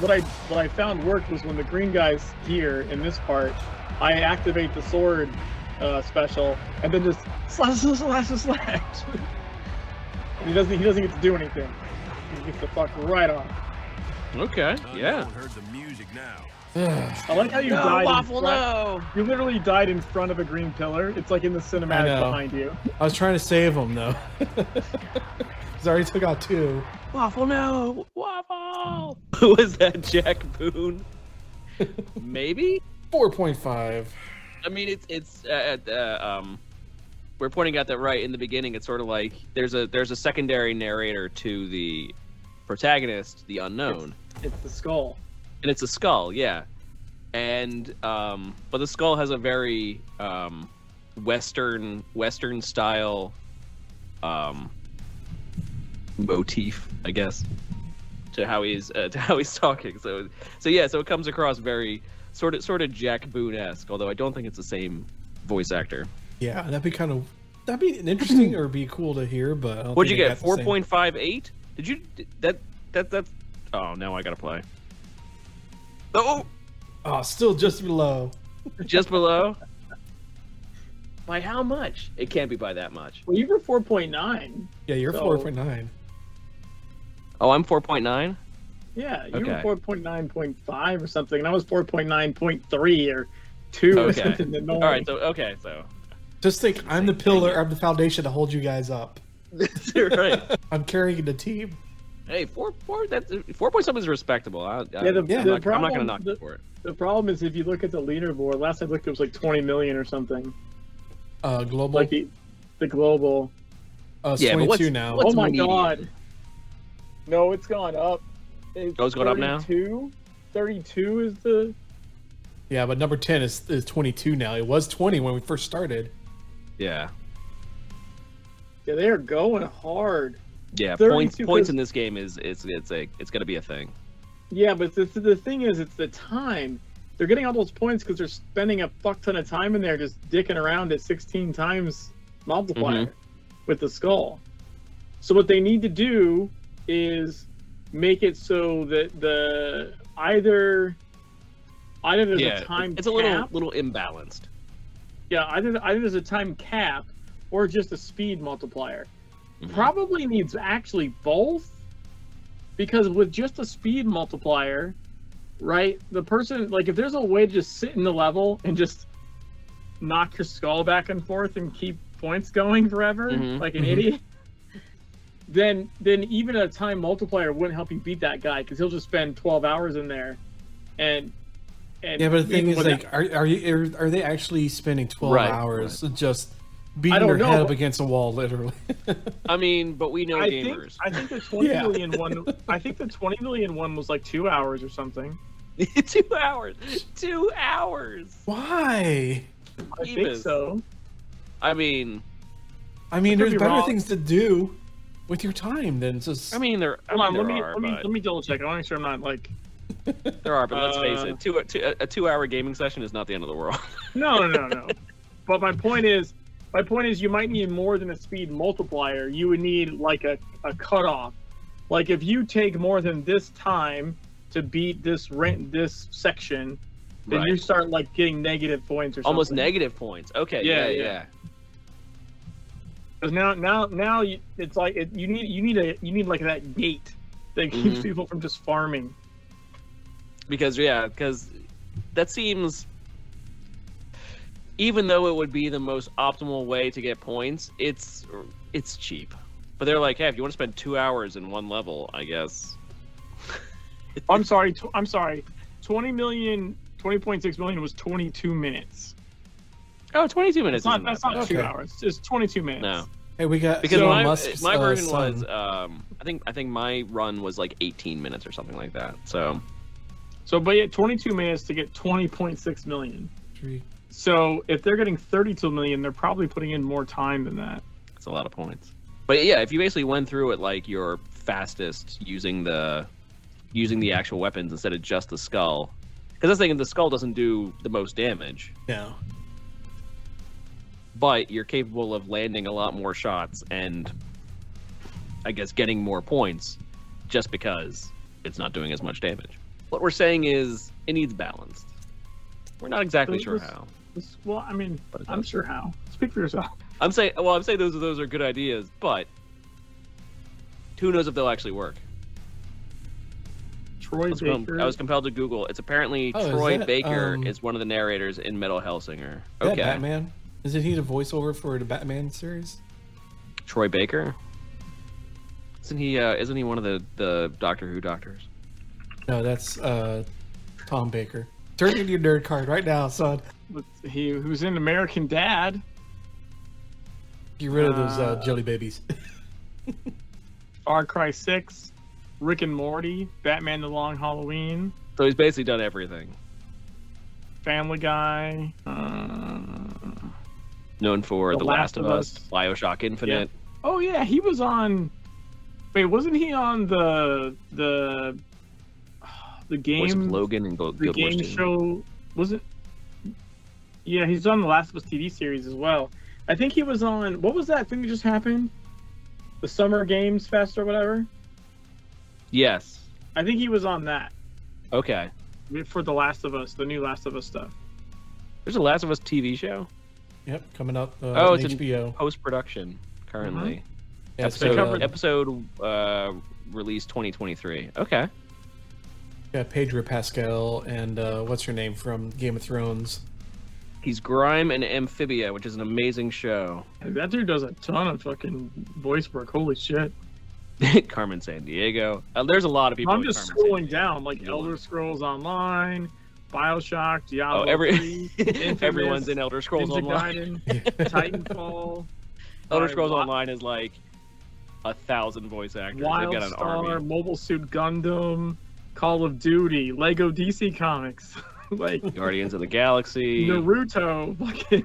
What I what I found worked was when the green guys here in this part, I activate the sword uh, special and then just slash slash slash slash. slash. He doesn't he doesn't get to do anything. He gets the fuck right on.
Okay.
Unknown
Yeah.
heard the music now.
I like how you
No,
died. in
waffle,
front-
no.
You literally died in front of a green pillar. It's like in the cinematic behind you.
I was trying to save him though. Because I already took out two.
Waffle, no. Waffle. Who was that? Jack Boone? Maybe.
4.5.
I mean, it's it's uh, uh, um, we're pointing out that right in the beginning. It's sort of like there's a there's a secondary narrator to the protagonist, the unknown,
It's the skull.
And it's a skull. Yeah, and um, but the skull has a very um, western western style um motif, I guess, to how he's uh, to how he's talking. So so yeah, so it comes across very sort of sort of Jack Boone esque, although I don't think it's the same voice actor.
Yeah, that'd be kind of that'd be an interesting or be cool to hear. But
What'd you get? Four point five eight? Did you that that that? Oh, now I gotta play. Oh,
Oh, still just below.
just below. By how much? It can't be by that much.
Well, you were 4.9.
Yeah, you're
So-
4.9.
Oh, I'm four point nine.
Yeah, you
Okay.
were 4.9.5 or something, and I was 4.9.3 or two or
Okay.
something annoying.
All right. So okay. So
Just think, I'm the pillar, I'm the foundation to hold you guys up.
right.
I'm carrying the team.
Hey, four four that four point something is respectable. I, I,
Yeah, the-
I'm,
the
not, I'm not gonna knock
the-
you for it.
The problem is if you look at the leaderboard, last I looked it was like 20 million or something.
Uh, global.
Like the, the global.
uh, it's
Yeah,
22 now.
what's
oh my
median?
god. No, it's gone up. It's
Oh, it's going up now?
32. 32 is the
Yeah, but number 10 is, is 22 now. It was 20 when we first started.
Yeah.
Yeah, they are going hard.
Yeah. Points points in this game is it's it's a it's gonna be a thing.
Yeah, but the, the thing is, it's the time. They're getting all those points because they're spending a fuck ton of time in there just dicking around at 16 times multiplier mm-hmm. with the skull. So what they need to do is make it so that the either either there's
yeah.
a time
it's a little little imbalanced.
yeah either either there's a time cap or just a speed multiplier.
Mhm.
Probably needs actually both because with just a speed multiplier, right? The person like if there's a way to just sit in the level and just knock your skull back and forth and keep points going forever
Mhm.
like an
Mhm.
idiot, then then even a time multiplier wouldn't help you beat that guy because he'll just spend 12 hours in there, and and
Yeah, but the thing is,
with
like, are, are you are, are they actually spending 12
Right,
hours just
I
beating
don't
their
know,
head up against a wall, literally?
I mean, but we know
I think
gamers.
I think the twenty
Yeah.
million one. I think the twenty million one was like two hours or something.
two hours. Two hours.
Why?
I think so.
I mean,
I mean, there's
be
better
wrong.
things to do with your time than just.
I mean there. I mean,
on, let
there
me
are,
let me
but,
let me double check. I want to make sure I'm not like.
there are, but let's face
uh,
it. Two, two, a two-hour gaming session is not the end of the world.
No, no, no, no. but my point is, my point is, you might need more than a speed multiplier. You would need like a a cutoff. Like if you take more than this time to beat this rent this section, then
Right.
you start like getting negative points or something.
Almost negative points. Okay.
Yeah,
Yeah. Yeah.
Because now, now, now, you, it's like it, you need you need a you need like that gate that keeps
Mhm.
people from just farming.
Because yeah, because that seems. Even though it would be the most optimal way to get points, it's it's cheap. But they're like, hey, if you want to spend two hours in one level, I guess.
I'm sorry. Tw- I'm sorry. 20 million, 20.6 million was 22 minutes.
Oh, 22 minutes.
It's not.
isn't that
That's not
bad.
two
Okay.
hours. It's 22 minutes.
No,
hey, we got
because
Elon
my,
Musk's,
my
uh,
version
son.
was, um, I think I think my run was like 18 minutes or something like that. So
So, but yeah, 22 minutes to get 20.6 million.
Three.
So if they're getting 32 million, they're probably putting in more time than that.
it's a lot of points. But yeah, if you basically went through it like your fastest using the using the actual weapons instead of just the skull, because that's the thing, the skull doesn't do the most damage,
No.
but you're capable of landing a lot more shots and I guess getting more points just because it's not doing as much damage. What we're saying is it needs balanced. We're not exactly
Those
sure
was-
how.
This- Well, I mean, I'm sure how. Speak for yourself.
I'm saying, well, I'm saying those are those are good ideas, but who knows if they'll actually work?
Troy
I was, com-
Baker.
I was compelled to Google. It's apparently
Oh, is
Troy
that,
Baker
um,
is one of the narrators in Metal Hellsinger.
Is that
Okay,
Batman? Isn't he the voiceover for the Batman series?
Troy Baker. Isn't he? Uh, isn't he one of the the Doctor Who doctors?
No, that's uh, Tom Baker. Turn in your nerd card right now, son.
Let's- he who's in American Dad.
Get rid of those uh,
Uh,
jelly babies.
Far Cry 6, Rick and Morty, Batman the Long Halloween,
So he's basically done everything.
Family Guy. Uh...
Known for
The
The, Last, of Us,
Us.
Bioshock Infinite.
Oh yeah, he was on. Wait, wasn't he on the the the
Voice of
game
Logan and Go-
the
Guild
game
2.
show? Was it? Yeah, he's on the Last of Us TV series as well. I think he was on. What was that thing that just happened? The Summer Games Fest or whatever.
Yes.
I think he was on that
Okay.
for the Last of Us, the new Last of Us stuff.
There's a Last of Us TV show.
Yep, coming up uh,
Oh,
on
it's in-
HBO.
Post production currently.
Yeah,
episode
so,
covered-
uh,
episode uh, release 2023. Okay.
yeah, Pedro Pascal and uh, what's her name from Game of Thrones?
He's Grime and Amphibia, which is an amazing show.
That dude does a ton of fucking voice work. Holy shit!
Carmen San Diego. Uh, there's a lot of people.
I'm just
Carmen
scrolling down, like
Yeah.
Elder Scrolls Online, Bioshock, Diablo
Oh, every
3, Infamous,
everyone's in Elder Scrolls
Ninja
Online.
Gaiden, Titanfall,
Elder Scrolls
Wi-
Online is like a thousand voice actors. They've got an
WildStar,
army.
Mobile Suit Gundam, Call of Duty, Lego DC Comics, like
Guardians of the Galaxy,
Naruto, fucking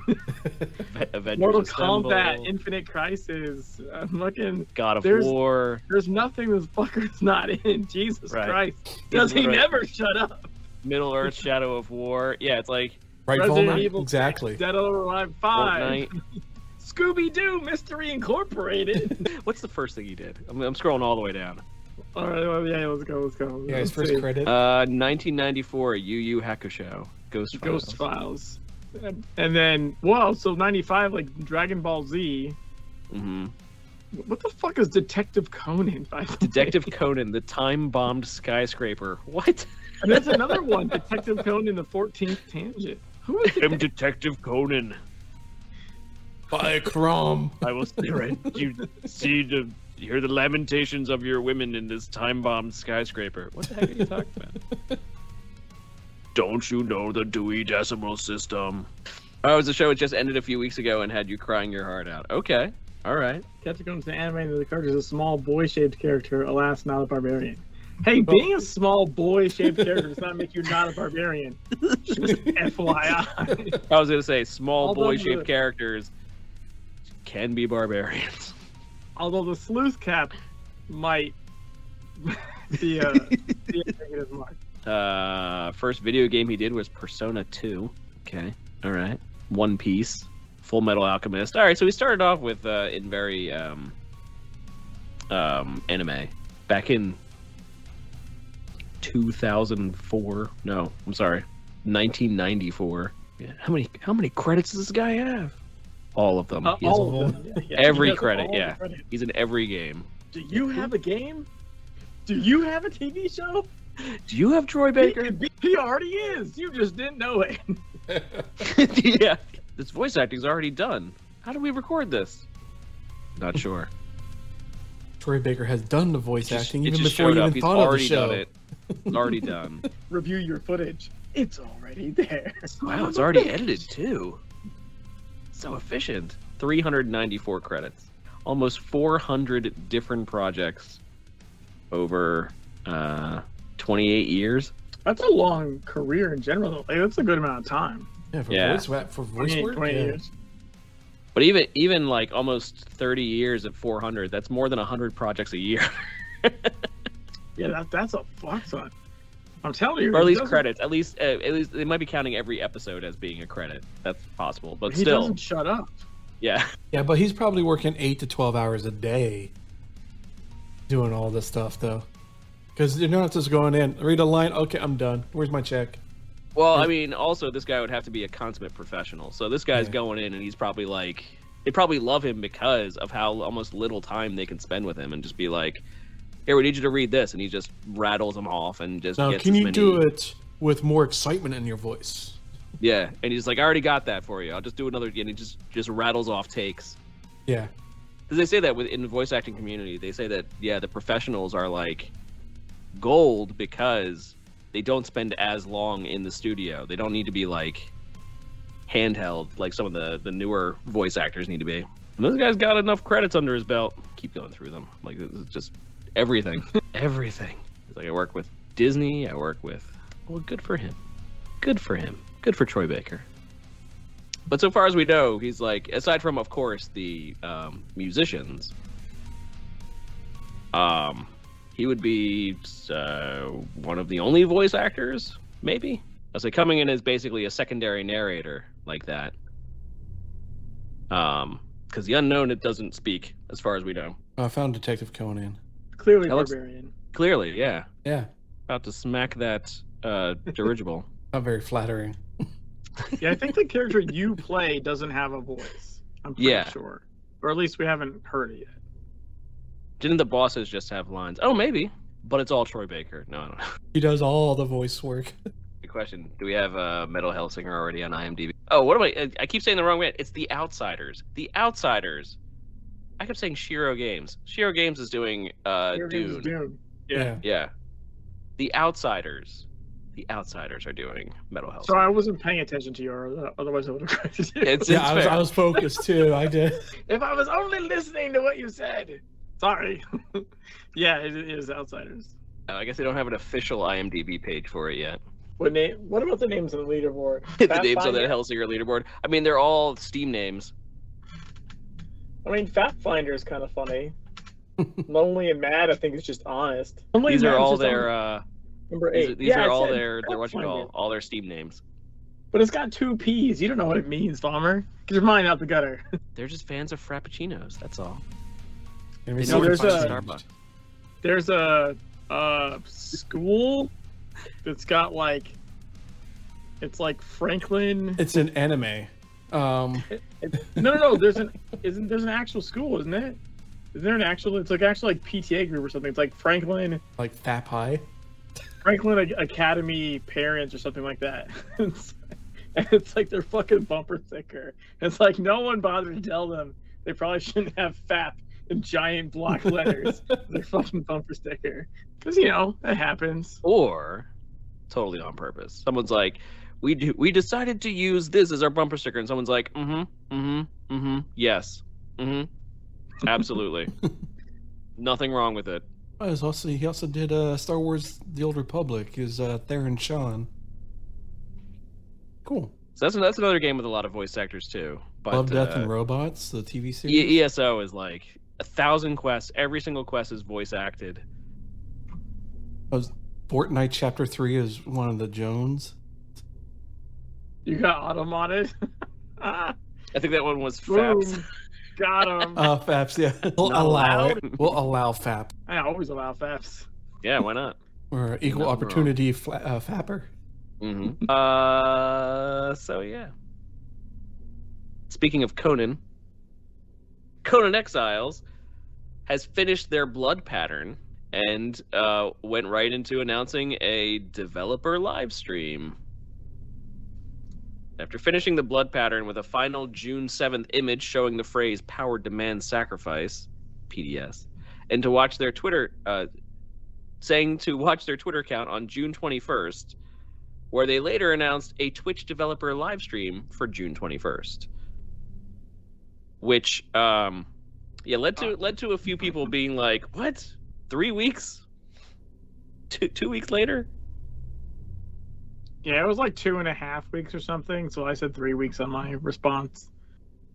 Avengers
Mortal
Assemble,
Kombat, Infinite Crisis, uh, fucking.
God of
there's-
War,
There's nothing this fucker's not in. Jesus
Right.
Christ! Does he
right.
never shut up?
Middle Earth, Shadow of War. Yeah, it's like
Right,
Resident
Volmer?
Evil,
Exactly.
Dead or Alive Five, Scooby Doo Mystery Incorporated.
What's the first thing he did? I'm, I'm scrolling all the way down.
All right, well, yeah, let's go, let's go.
Yeah, his
Let's
first
see.
credit.
Uh, 1994, Yu Yu Hakusho, Ghost Files.
Ghost Files. And- And then, whoa, so 95, like Dragon Ball Z.
Mm-hmm.
What the fuck is Detective Conan? By the way?
Detective Conan, the time-bombed skyscraper. What?
And there's another one, Detective Conan, the 14th Tangent. Who is
I'm Detective Conan.
By Crom.
I will stare you. See the hear the lamentations of your women in this time bomb skyscraper. What the heck are you talking about? Don't you know the Dewey Decimal System? Oh, it was a show that just ended a few weeks ago and had you crying your heart out. Okay, all right.
Detective Conan's the anime the character is a small boy-shaped character, alas, not a barbarian. Hey, being a small boy-shaped character does not make you not a barbarian. Just FYI.
I was gonna say small boy-shaped characters can be barbarians.
Although the sleuth cap might be a, be a negative mark.
Uh, first video game he did was Persona 2. Okay, all right. One Piece, Full Metal Alchemist. All right, so he started off with uh, in very um, um, anime back in 2004. No, I'm sorry, 1994. Yeah, how many how many credits does this guy have? All of them.
Uh, all of them. Yeah, yeah.
Every credit, yeah.
credit.
He's in every game.
Do you have a game? Do you have a TV show?
Do you have Troy Baker?
could be- he already is. You just didn't know it.
yeah. This voice acting's already done. How do we record this? Not sure.
Troy Baker has done the voice
Just-
acting even before you even
He's
thought of the show.
done it. It's already done.
Review your footage. It's already there.
Wow, it's already edited too. So efficient. 394 credits. Almost 400 different projects over uh, 28 years.
That's a long career in general. Though. Like, that's a good amount of time.
Yeah, for
Yeah.
voice wa- for voice
28,
work.
20
yeah.
years.
But even even like almost 30 years at 400, that's more than 100 projects a year.
Yeah, that, that's a fuck ton. I'm telling you.
or at least
doesn't-
credits. At least uh, at least they might be counting every episode as being a credit. That's possible. But
He
still,
doesn't shut up.
yeah.
Yeah, but he's probably working eight to twelve hours a day, doing all this stuff though, because you're not just going in, read a line, okay, I'm done. Where's my check?
Well, I mean, also this guy would have to be a consummate professional. So this guy's
Yeah.
going in and he's probably like they probably love him because of how almost little time they can spend with him and just be like, "Here, we need you to read this," and he just rattles them off and just
Now, can you
many-
do it with more excitement in your voice?
Yeah, and he's like, "I already got that for you. I'll just do another." And he just just rattles off takes.
Yeah,
Because they say that within the voice acting community, they say that yeah, the professionals are like gold because they don't spend as long in the studio. They don't need to be like handheld like some of the the newer voice actors need to be. And this guy's got enough credits under his belt. Keep going through them. Like is just everything, everything. It's like I work with Disney. I work with. Well, good for him. Good for him. Good for Troy Baker. But so far as we know, he's like, aside from, of course, the um, musicians, um, he would be uh, one of the only voice actors, maybe. I say coming in as basically a secondary narrator like that. Um, because the unknown it doesn't speak, as far as we know.
I found Detective Conan.
Clearly
That looks-
barbarian.
Clearly, yeah,
Yeah,
about to smack that uh, dirigible.
not very flattering.
Yeah, I think the character you play doesn't have a voice. I'm pretty
Yeah.
sure. Or at least we haven't heard it yet.
Didn't the bosses just have lines? Oh, maybe, but it's all Troy Baker. No, I don't know.
He does all the voice work.
Good question. Do we have uh, Metal Hellsinger already on IMDb? Oh, what am I? I keep saying the wrong way. It's The Outsiders. The Outsiders. I kept saying Shiro Games. Shiro Games is doing uh,
Your game's
Dune.
Dune.
Yeah.
Yeah. The Outsiders. The Outsiders are doing Metal health.
So I wasn't paying attention to your. Otherwise, I would have corrected.
It's,
Yeah,
it's
I was. I was focused too. I did.
if I was only listening to what you said. Sorry. yeah, it, it is Outsiders.
Uh, I guess they don't have an official IMDb page for it yet.
What name? What about the names on the leaderboard?
the names on
the
that Hellsinger leaderboard. I mean, they're all Steam names.
I mean, Fat Finder is kind of funny. Lonely and Mad, I think, is just honest. Lonely
These are all
just
their. Uh,
number
these
eight.
are, these
yeah,
are all their. Their
Fat
what you call all their Steam names.
But it's got two P's. You don't know what it means, Bomber. Get your mind out the gutter.
They're just fans of frappuccinos. That's all.
Let
They
me
know
if
there's
it's
a-
changed.
There's a, a school that's got like, it's like Franklin.
It's an anime. Um,
It- no, no, no. There's an isn't there's an actual school, isn't it? Is there an actual? It's like actually like PTA group or something. It's like Franklin
like Fap High.
Franklin Academy parents or something like that. It's- and it's like their fucking bumper sticker. It's like no one bothered to tell them they probably shouldn't have FAP in giant block letters. their fucking bumper sticker. Because you know that happens.
Or totally on purpose. Someone's like, "We do, we decided to use this as our bumper sticker," and someone's like, "Mm-hmm, mm-hmm, mm-hmm, yes, mm-hmm, absolutely, nothing wrong with it."
There's also he also did uh, Star Wars: The Old Republic. Is uh, Theron Shan. Cool.
So that's that's another game with a lot of voice actors too. But
Love, Death,
uh,
and Robots, the TV series.
E- ESO is like a thousand quests. Every single quest is voice acted.
Was Fortnite Chapter Three is one of the Jones.
You got automated.
I think that one was
boom.
Faps.
Got him.
Uh, Faps, yeah. We'll
Not
allow
allowed?
it. We'll allow Fap
I always allow FAPs.
yeah, why not?
or equal
Nothing
opportunity fla- uh, Fapper.
hmm Uh, so yeah. Speaking of Conan, Conan Exiles has finished their blood pattern and uh, went right into announcing a developer live stream. After finishing the blood pattern with a final June 7th image showing the phrase power demands sacrifice, PDS, and to watch their Twitter, uh, saying to watch their Twitter account on June 21st, where they later announced a Twitch developer live stream for June 21st. Which, um, yeah, led to led to a few people being like, "What? Three weeks? Two two weeks later?"
Yeah, it was like two and a half weeks or something. So I said three weeks on my response.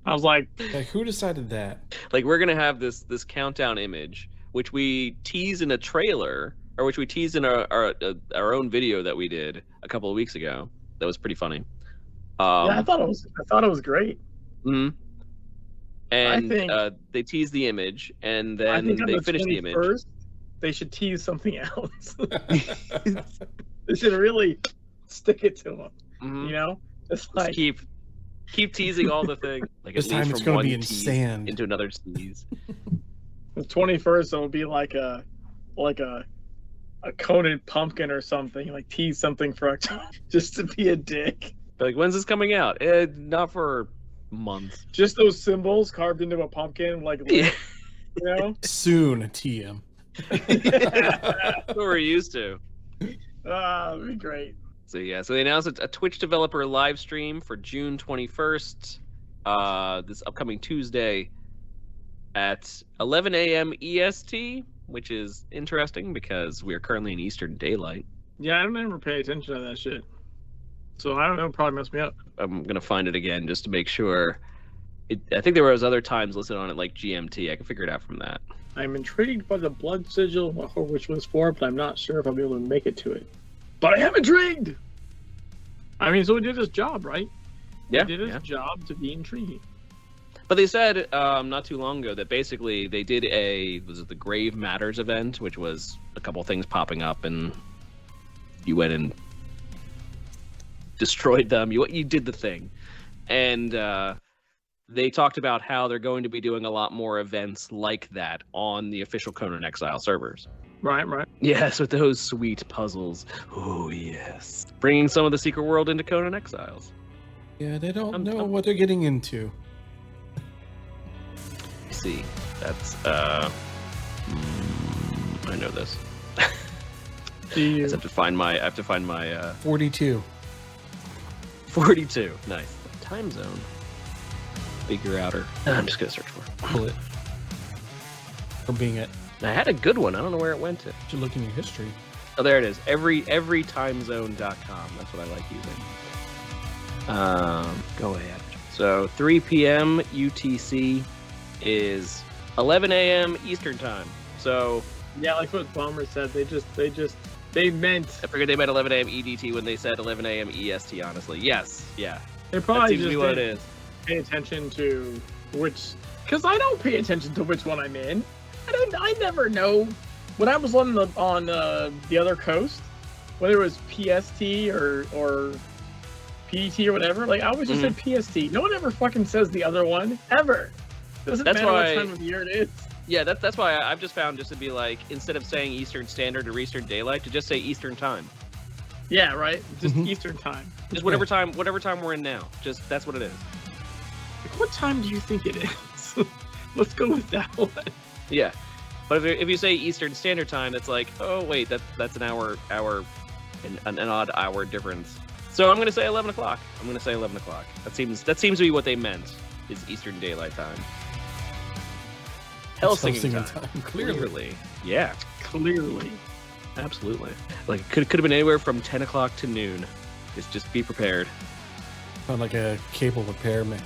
I was like,
Like, who decided that?
Like, we're gonna have this this countdown image, which we tease in a trailer, or which we tease in our our, uh, our own video that we did a couple of weeks ago. That was pretty funny. Um,
yeah, I thought it was, I thought it was great.
hmm And
think-
uh, they tease the image, and then they
the
finish the image.
21st, They should tease something else. they should really stick it to them.
Mhm.
You know, it's
Just
like
keep keep teasing all the things. Like
This time it's gonna be in sand.
into another tease.
the twenty first. It'll be like a like a a Conan pumpkin or something. Like tease something for October, just to be a dick.
Like when's this coming out? Eh, not for months.
Just those symbols carved into a pumpkin, like
Yeah,
you know.
Soon, TM.
that's what we're used to.
Ah, that'd be great.
So yeah, so they announced a, a Twitch developer live stream for June 21st, uh, this upcoming Tuesday at 11 a.m. EST, which is interesting because we are currently in Eastern Daylight.
Yeah, I don't ever pay attention to that shit. So I don't know. Probably messed me up.
I'm gonna find it again just to make sure. It, I think there was other times listed on it like GMT. I can figure it out from that.
I'm intrigued by the blood sigil, which was for, but I'm not sure if I'll be able to make it to it. But I am intrigued. I mean, so he did his job, right?
Yeah,
he did his
yeah.
job to be intriguing.
But they said um, not too long ago that basically they did a was it the Grave Matters event, which was a couple things popping up, and you went and destroyed them. You you did the thing, and uh, they talked about how they're going to be doing a lot more events like that on the official Conan Exile servers.
Right, right.
Yes, with those sweet puzzles. Oh yes, bringing some of the secret world into Conan Exiles.
Yeah, they don't
I'm-
know
I'm-
what they're getting into.
Let's see, that's uh, mm, I know this.
Do
I
you?
just have to find my. I have to find my uh,
42.
42. Nice time zone. Figure outer. I'm just gonna search for. it.
Pull it. For being it.
I had a good one. I don't know where it went to.
Should look in your history.
Oh, there it is. Every everytimezone.com. That's what I like using. Um, go ahead. So 3 p.m. UTC is 11 a.m. Eastern time. So
Yeah, like what Bomber said. They just, they just, they meant.
I figured they meant 11 a.m. EDT when they said 11 a.m. EST. Honestly, yes, yeah,
They
that
probably
seems to
just
be what it
didn't pay attention to which, because I don't pay attention to which one I'm in. I don't. I never know. When I was on the on uh, the other coast, whether it was PST or or PT or whatever, like I always just
Mhm.
said PST. No one ever fucking says the other one ever. Doesn't
That's
matter
why-
what time of year it is.
Yeah, that's that's why I- I've just found just to be like instead of saying Eastern Standard or Eastern Daylight, to just say Eastern Time.
Yeah, right. Just
Mhm.
Eastern time.
Just whatever time, whatever time we're in now. Just that's what it is.
Like, what time do you think it is? Let's go with that one.
Yeah, but if, if you say Eastern Standard Time, that's like, oh wait, that that's an hour, hour, an, an, odd hour difference. So I'm gonna say 11 o'clock. I'm gonna say 11 o'clock. That seems that seems to be what they meant. Is Eastern Daylight Time. Hell
It's
singing, time.
time, clearly.
Clearly, yeah,
Clearly.
absolutely. Like it could could have been anywhere from 10 o'clock to noon. Just just be prepared.
Sound like a cable repairman.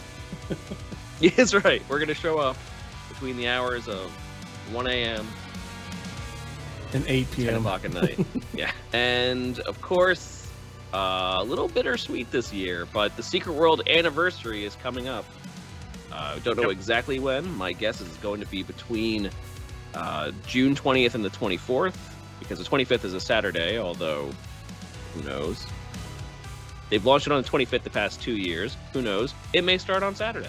Yes, right. We're gonna show up between the hours of 1 a.m.
And 8
10
p.m.
o'clock at night. yeah. And of course, uh, a little bittersweet this year, but the Secret World anniversary is coming up. Uh, don't know
Yep.
exactly when. My guess is it's going to be between uh, June 20th and the 24th, because the 25th is a Saturday, although who knows? They've launched it on the 25th the past two years. Who knows? It may start on Saturday.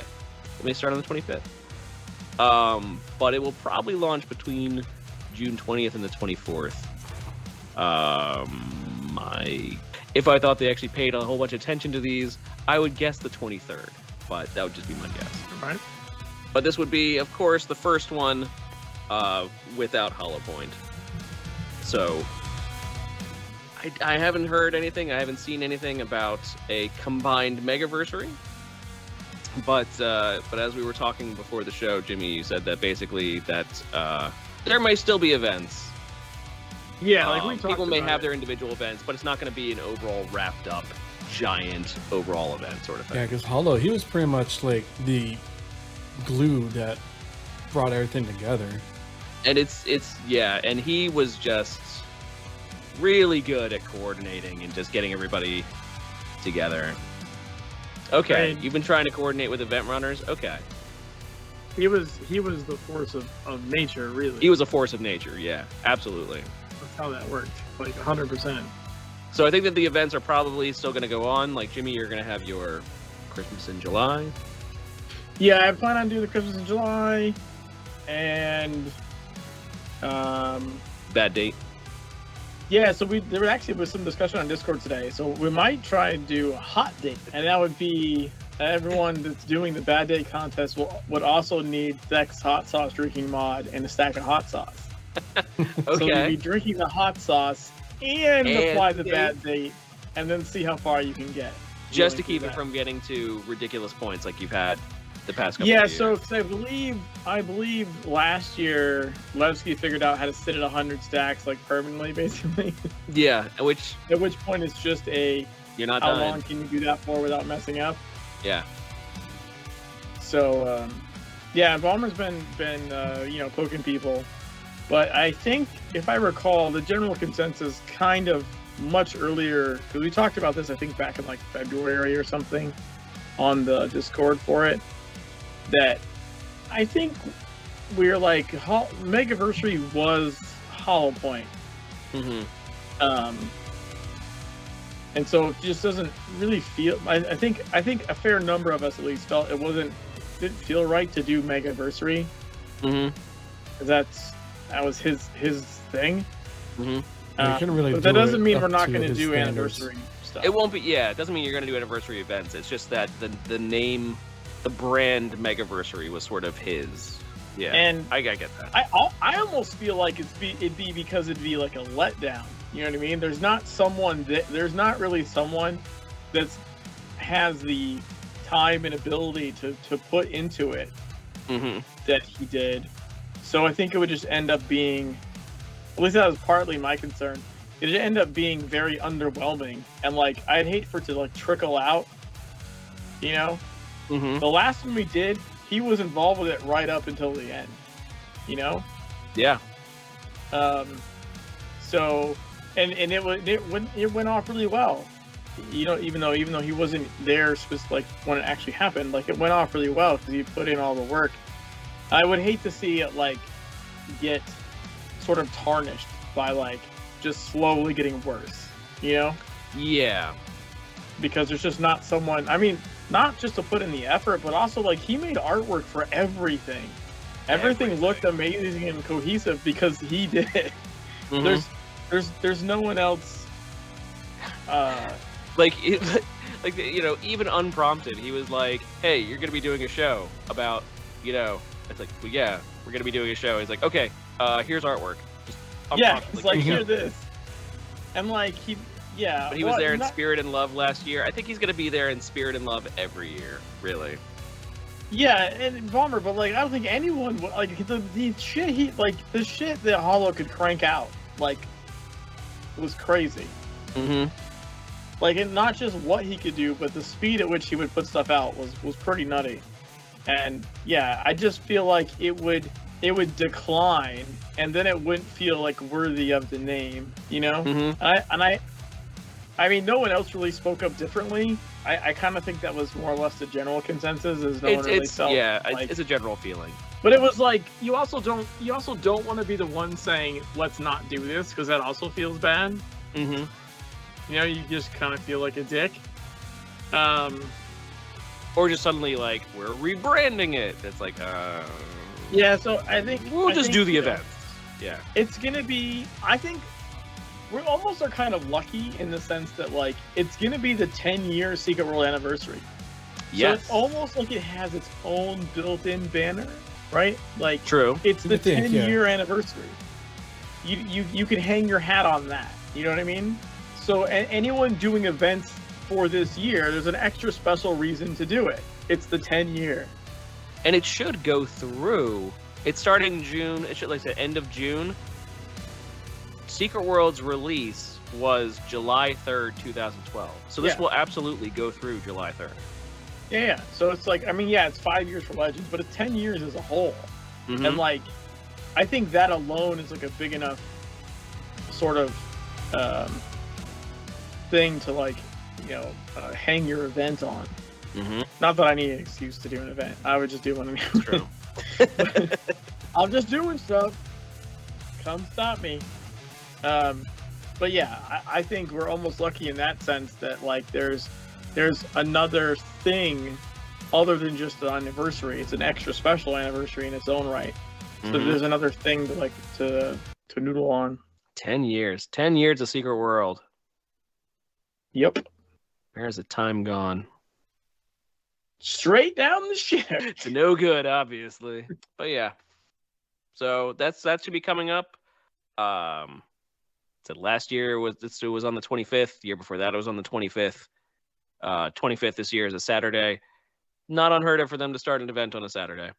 It may start on the 25th. Um, but it will probably launch between June 20th and the 24th. Um, my if I thought they actually paid a whole bunch of attention to these, I would guess the 23rd, but that would just be my guess.
Right.
But this would be, of course, the first one uh, without Hollow Point. So I, I haven't heard anything. I haven't seen anything about a combined Megaversary. But uh, but as we were talking before the show, Jimmy, you said that basically that uh, there may still be events.
Yeah, like we
Um,
talked
people may have
it.
their individual events, but it's not going to be an overall wrapped up giant overall event sort of thing.
Yeah, because Hollow, he was pretty much like the glue that brought everything together.
and it's it's yeah and he was just really good at coordinating and just getting everybody together okay
Right.
you've been trying to coordinate with event runners okay
He was he was the force of, of nature, really.
he was a force of nature yeah absolutely
That's how that worked. Like hundred percent.
so i think that the events are probably still going to go on like jimmy you're going to have your christmas in july
Yeah, I plan on doing the Christmas in July, and um,
bad date
yeah. So we there actually was some discussion on Discord today. So we might try and do a hot date, and that would be everyone that's doing the bad date contest will would also need Dex hot sauce drinking mod and a stack of hot sauce. Okay. So you'd be drinking the hot sauce and,
And
apply the
date.
bad date, and then see how far you can get.
just to keep it
that.
from getting to ridiculous points like you've had the past couple
Yeah, so
years.
'cause I believe I believe last year Levski figured out how to sit at 100 stacks like permanently, basically.
yeah which
at which point it's just a
you're not
how
done
long can you do that for without messing up?
yeah
So um, yeah, Bomber's been been uh, you know poking people, but I think if I recall, the general consensus kind of much earlier because we talked about this I think back in like February or something on the Discord for it that I think we're like Megaversary was Hollow Point.
hmm
Um, and so it just doesn't really feel. I, I think I think a fair number of us at least felt it wasn't didn't feel right to do Megaversary
hmm
because that's that was his his thing.
Mhm.
Uh,
couldn't really
but that doesn't mean we're not going to do
standards.
anniversary stuff.
It won't be. Yeah, it doesn't mean you're going to do anniversary events. It's just that the the name, the brand Megaversary was sort of his. Yeah,
And
I, I get that.
I I'll- almost feel like it's be it'd be because it'd be like a letdown. You know what I mean? There's not someone that there's not really someone that's has the time and ability to to put into it
hmm
that he did. So I think it would just end up being, at least that was partly my concern. It'd end up being very underwhelming, and like I'd hate for it to like trickle out. You know,
hmm
the last one we did, he was involved with it right up until the end. You know,
Yeah.
um, so and and it went it went it went off really well. You know, even though even though he wasn't there, like when it actually happened, like it went off really well because he put in all the work. I would hate to see it like get sort of tarnished by like just slowly getting worse. You know,
Yeah.
because there's just not someone. I mean, not just to put in the effort, but also like he made artwork for everything. Everything, looked amazing and cohesive because he did it.
Mhm.
There's, there's, there's no one else. Uh,
like it, like you know even unprompted he was like hey you're gonna be doing a show about you know it's like well, yeah we're gonna be doing a show he's like okay uh here's artwork just
yeah, it's like
Mhm.
hear this, and like he, yeah.
but he was
well,
there in
not-
spirit and love last year. I think he's gonna be there in spirit and love every year really.
Yeah, and Bomber, but like I don't think anyone would- like the the shit he like the shit that Hollow could crank out like was crazy.
mm-hmm.
Like and not just what he could do but the speed at which he would put stuff out was was pretty nutty. And yeah i just feel like it would it would decline and then it wouldn't feel like worthy of the name you know?
Mm-hmm.
And i and i i mean no one else really spoke up differently. I i kind of think that was more or less the general consensus is no
it's,
one really
it's
felt
yeah it's-
like
it's a general feeling.
But it was like you also don't you also don't want to be the one saying let's not do this because that also feels bad.
Mm-hmm.
You know you just kind of feel like a dick. Um
or just suddenly like we're rebranding it. It's like uh
Yeah, so I think
we'll
I
just
think,
do the
you know,
event yeah.
It's gonna be. I think we almost are kind of lucky in the sense that like it's gonna be the 10 year Secret World anniversary. So it's almost like it has its own built-in banner, right? Like
true
it's the
think,
10
yeah.
year anniversary. You you you can hang your hat on that. You know what I mean? So a- anyone doing events for this year, there's an extra special reason to do it. It's the 10 year.
and it should go through. It's starting June. It should like the end of June. Secret World's release was July third, two thousand twelve. So this
Yeah.
will absolutely go through July third.
Yeah, yeah. So it's like I mean, yeah, it's five years for Legends, but it's 10 years as a whole.
Mm-hmm.
and like i think that alone is like a big enough sort of um, thing to like you know uh, hang your event on
mm-hmm.
not that i need an excuse to do an event i would just do one
true.
i'm just doing stuff come stop me um, but yeah I, I think we're almost lucky in that sense that like there's there's another thing other than just the anniversary it's an extra special anniversary in its own right so
Mhm.
there's another thing to like to to noodle on.
Ten years. Ten years of Secret World.
Yep.
Where's the time gone?
Straight down the ship.
It's no good, obviously. But yeah. So that's that should be coming up. Um said last year was this was on the 25th. Year before that it was on the 25th. Uh 25th this year is a Saturday. Not unheard of for them to start an event on a Saturday.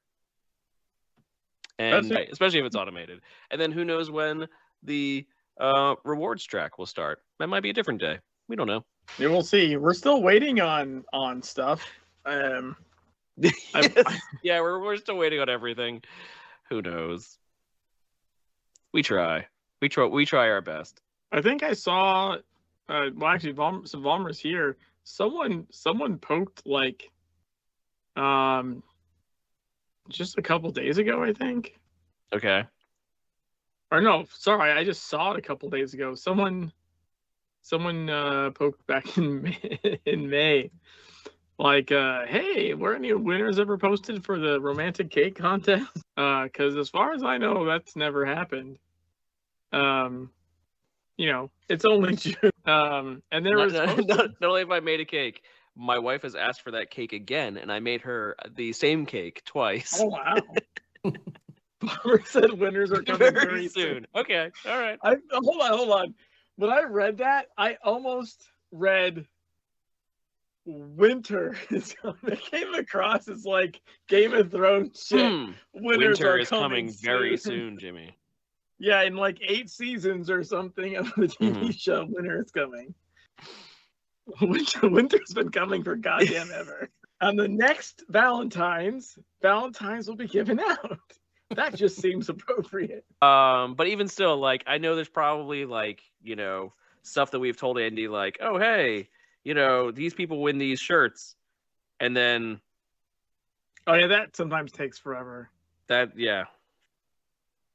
And especially if it's automated. And then who knows when the uh rewards track will start. That might be a different day. We don't know.
Yeah, we'll see. We're still waiting on on stuff. Um,
Yes. yeah, we're we're still waiting on everything. Who knows? We try. We try. We try our best.
I think I saw. Uh, well, actually, Vom, so here. Someone someone poked like, um, just a couple days ago, I think.
Okay.
Or no, sorry, I just saw it a couple days ago. Someone, someone uh, poked back in May, in May, like, uh, "Hey, were any winners ever posted for the romantic cake contest?" Because as far as I know, that's never happened. Um, you know, it's only June. Um, and there
Not,
was
not, not, not only have I made a cake, my wife has asked for that cake again, and I made her the same cake twice.
oh wow. Barbara said winners are coming very, soon.
Okay, all right.
I hold on, hold on. When I read that, I almost read winter is coming. It came across as like Game of Thrones shit.
Hmm,
Winners
Winter
are
is coming very soon, Jimmy.
Yeah, in like eight seasons or something of the TV
Mhm.
show, winter is coming. Winter, winter's been coming for goddamn ever. On the next Valentine's, Valentine's will be given out. That just seems appropriate.
Um, but even still, like I know there's probably like you know stuff that we've told Andy, like, oh hey, you know these people win these shirts, and then
Oh yeah, that sometimes takes forever.
that yeah,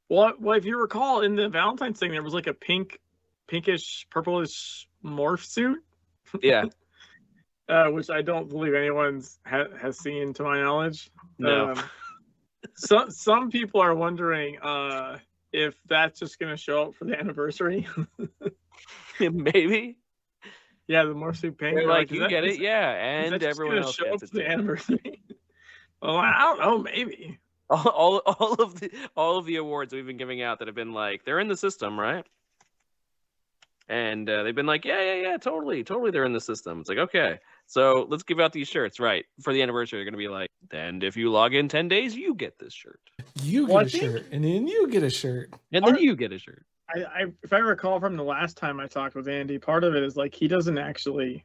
Well, well, if you recall, in the Valentine's thing, there was like a pink, pinkish, purplish morph suit,
yeah,
uh, which I don't believe anyone's ha- has seen, to my knowledge.
no,
Um, some some people are wondering uh, if that's just going to show up for the anniversary.
maybe
yeah, the morph suit pink.
They're
They're
like you get it, yeah, and everyone else
show up
it
for the anniversary. well, I don't know, maybe.
All, all all of the all of the awards we've been giving out that have been like they're in the system, right? And uh, they've been like, yeah, yeah, yeah, totally, totally, they're in the system. It's like, okay, so let's give out these shirts, right? For the anniversary, they're gonna be like, and if you log in ten days, you get this shirt,
You get
Well, I
a
think-
shirt, and then you get a shirt.
and then
Are-
you get a shirt.
I, I if I recall from the last time I talked with Andy, part of it is like he doesn't actually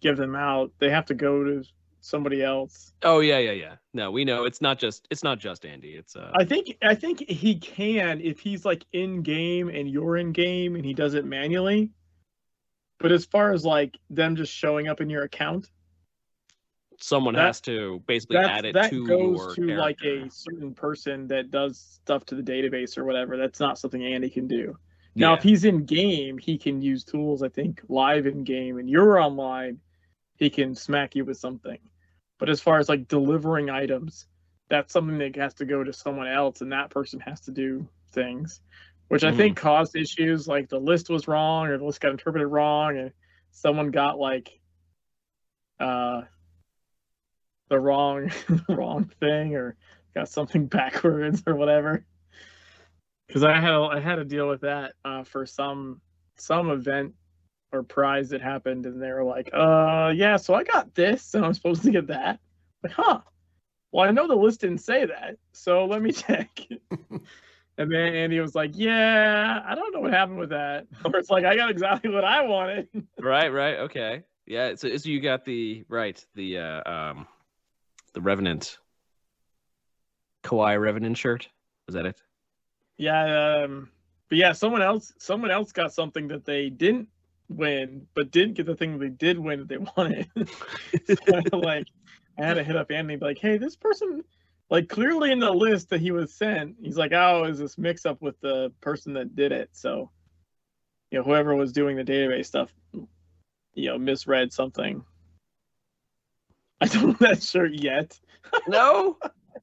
give them out. They have to go to somebody else.
Oh yeah, yeah, yeah. No, we know it's not just it's not just Andy. It's uh,
I think I think he can if he's like in game and you're in game and he does it manually. But as far as like them just showing up in your account,
someone
that-
has to basically add it
that
to
goes
your
to like a certain person that does stuff to the database or whatever. That's not something Andy can do. Now,
Yeah.
if he's in game, he can use tools. I think live in game, and you're online, he can smack you with something. But as far as like delivering items, that's something that has to go to someone else, and that person has to do things, which I think caused issues. Like the list was wrong, or the list got interpreted wrong, and someone got like uh the wrong wrong thing, or got something backwards or whatever because I had I had to deal with that uh, for some some event or prize that happened, and they were like, "Uh, yeah, so I got this, and I'm supposed to get that." Like, huh? Well, I know the list didn't say that, so let me check. and then Andy was like, "Yeah, I don't know what happened with that." Or it's like, "I got exactly what I wanted."
Right, right, okay. Yeah, so, so you got the right, the uh um the Revenant Kawhi Revenant shirt. Was that it?
yeah, um, but yeah, someone else someone else got something that they didn't win, but didn't get the thing they did win that they wanted. So, like I had to hit up Andy and be like, hey, this person like clearly in the list that he was sent, he's like, oh, is this mix up with the person that did it? So you know, whoever was doing the database stuff, you know, misread something. I don't know that shirt yet.
No.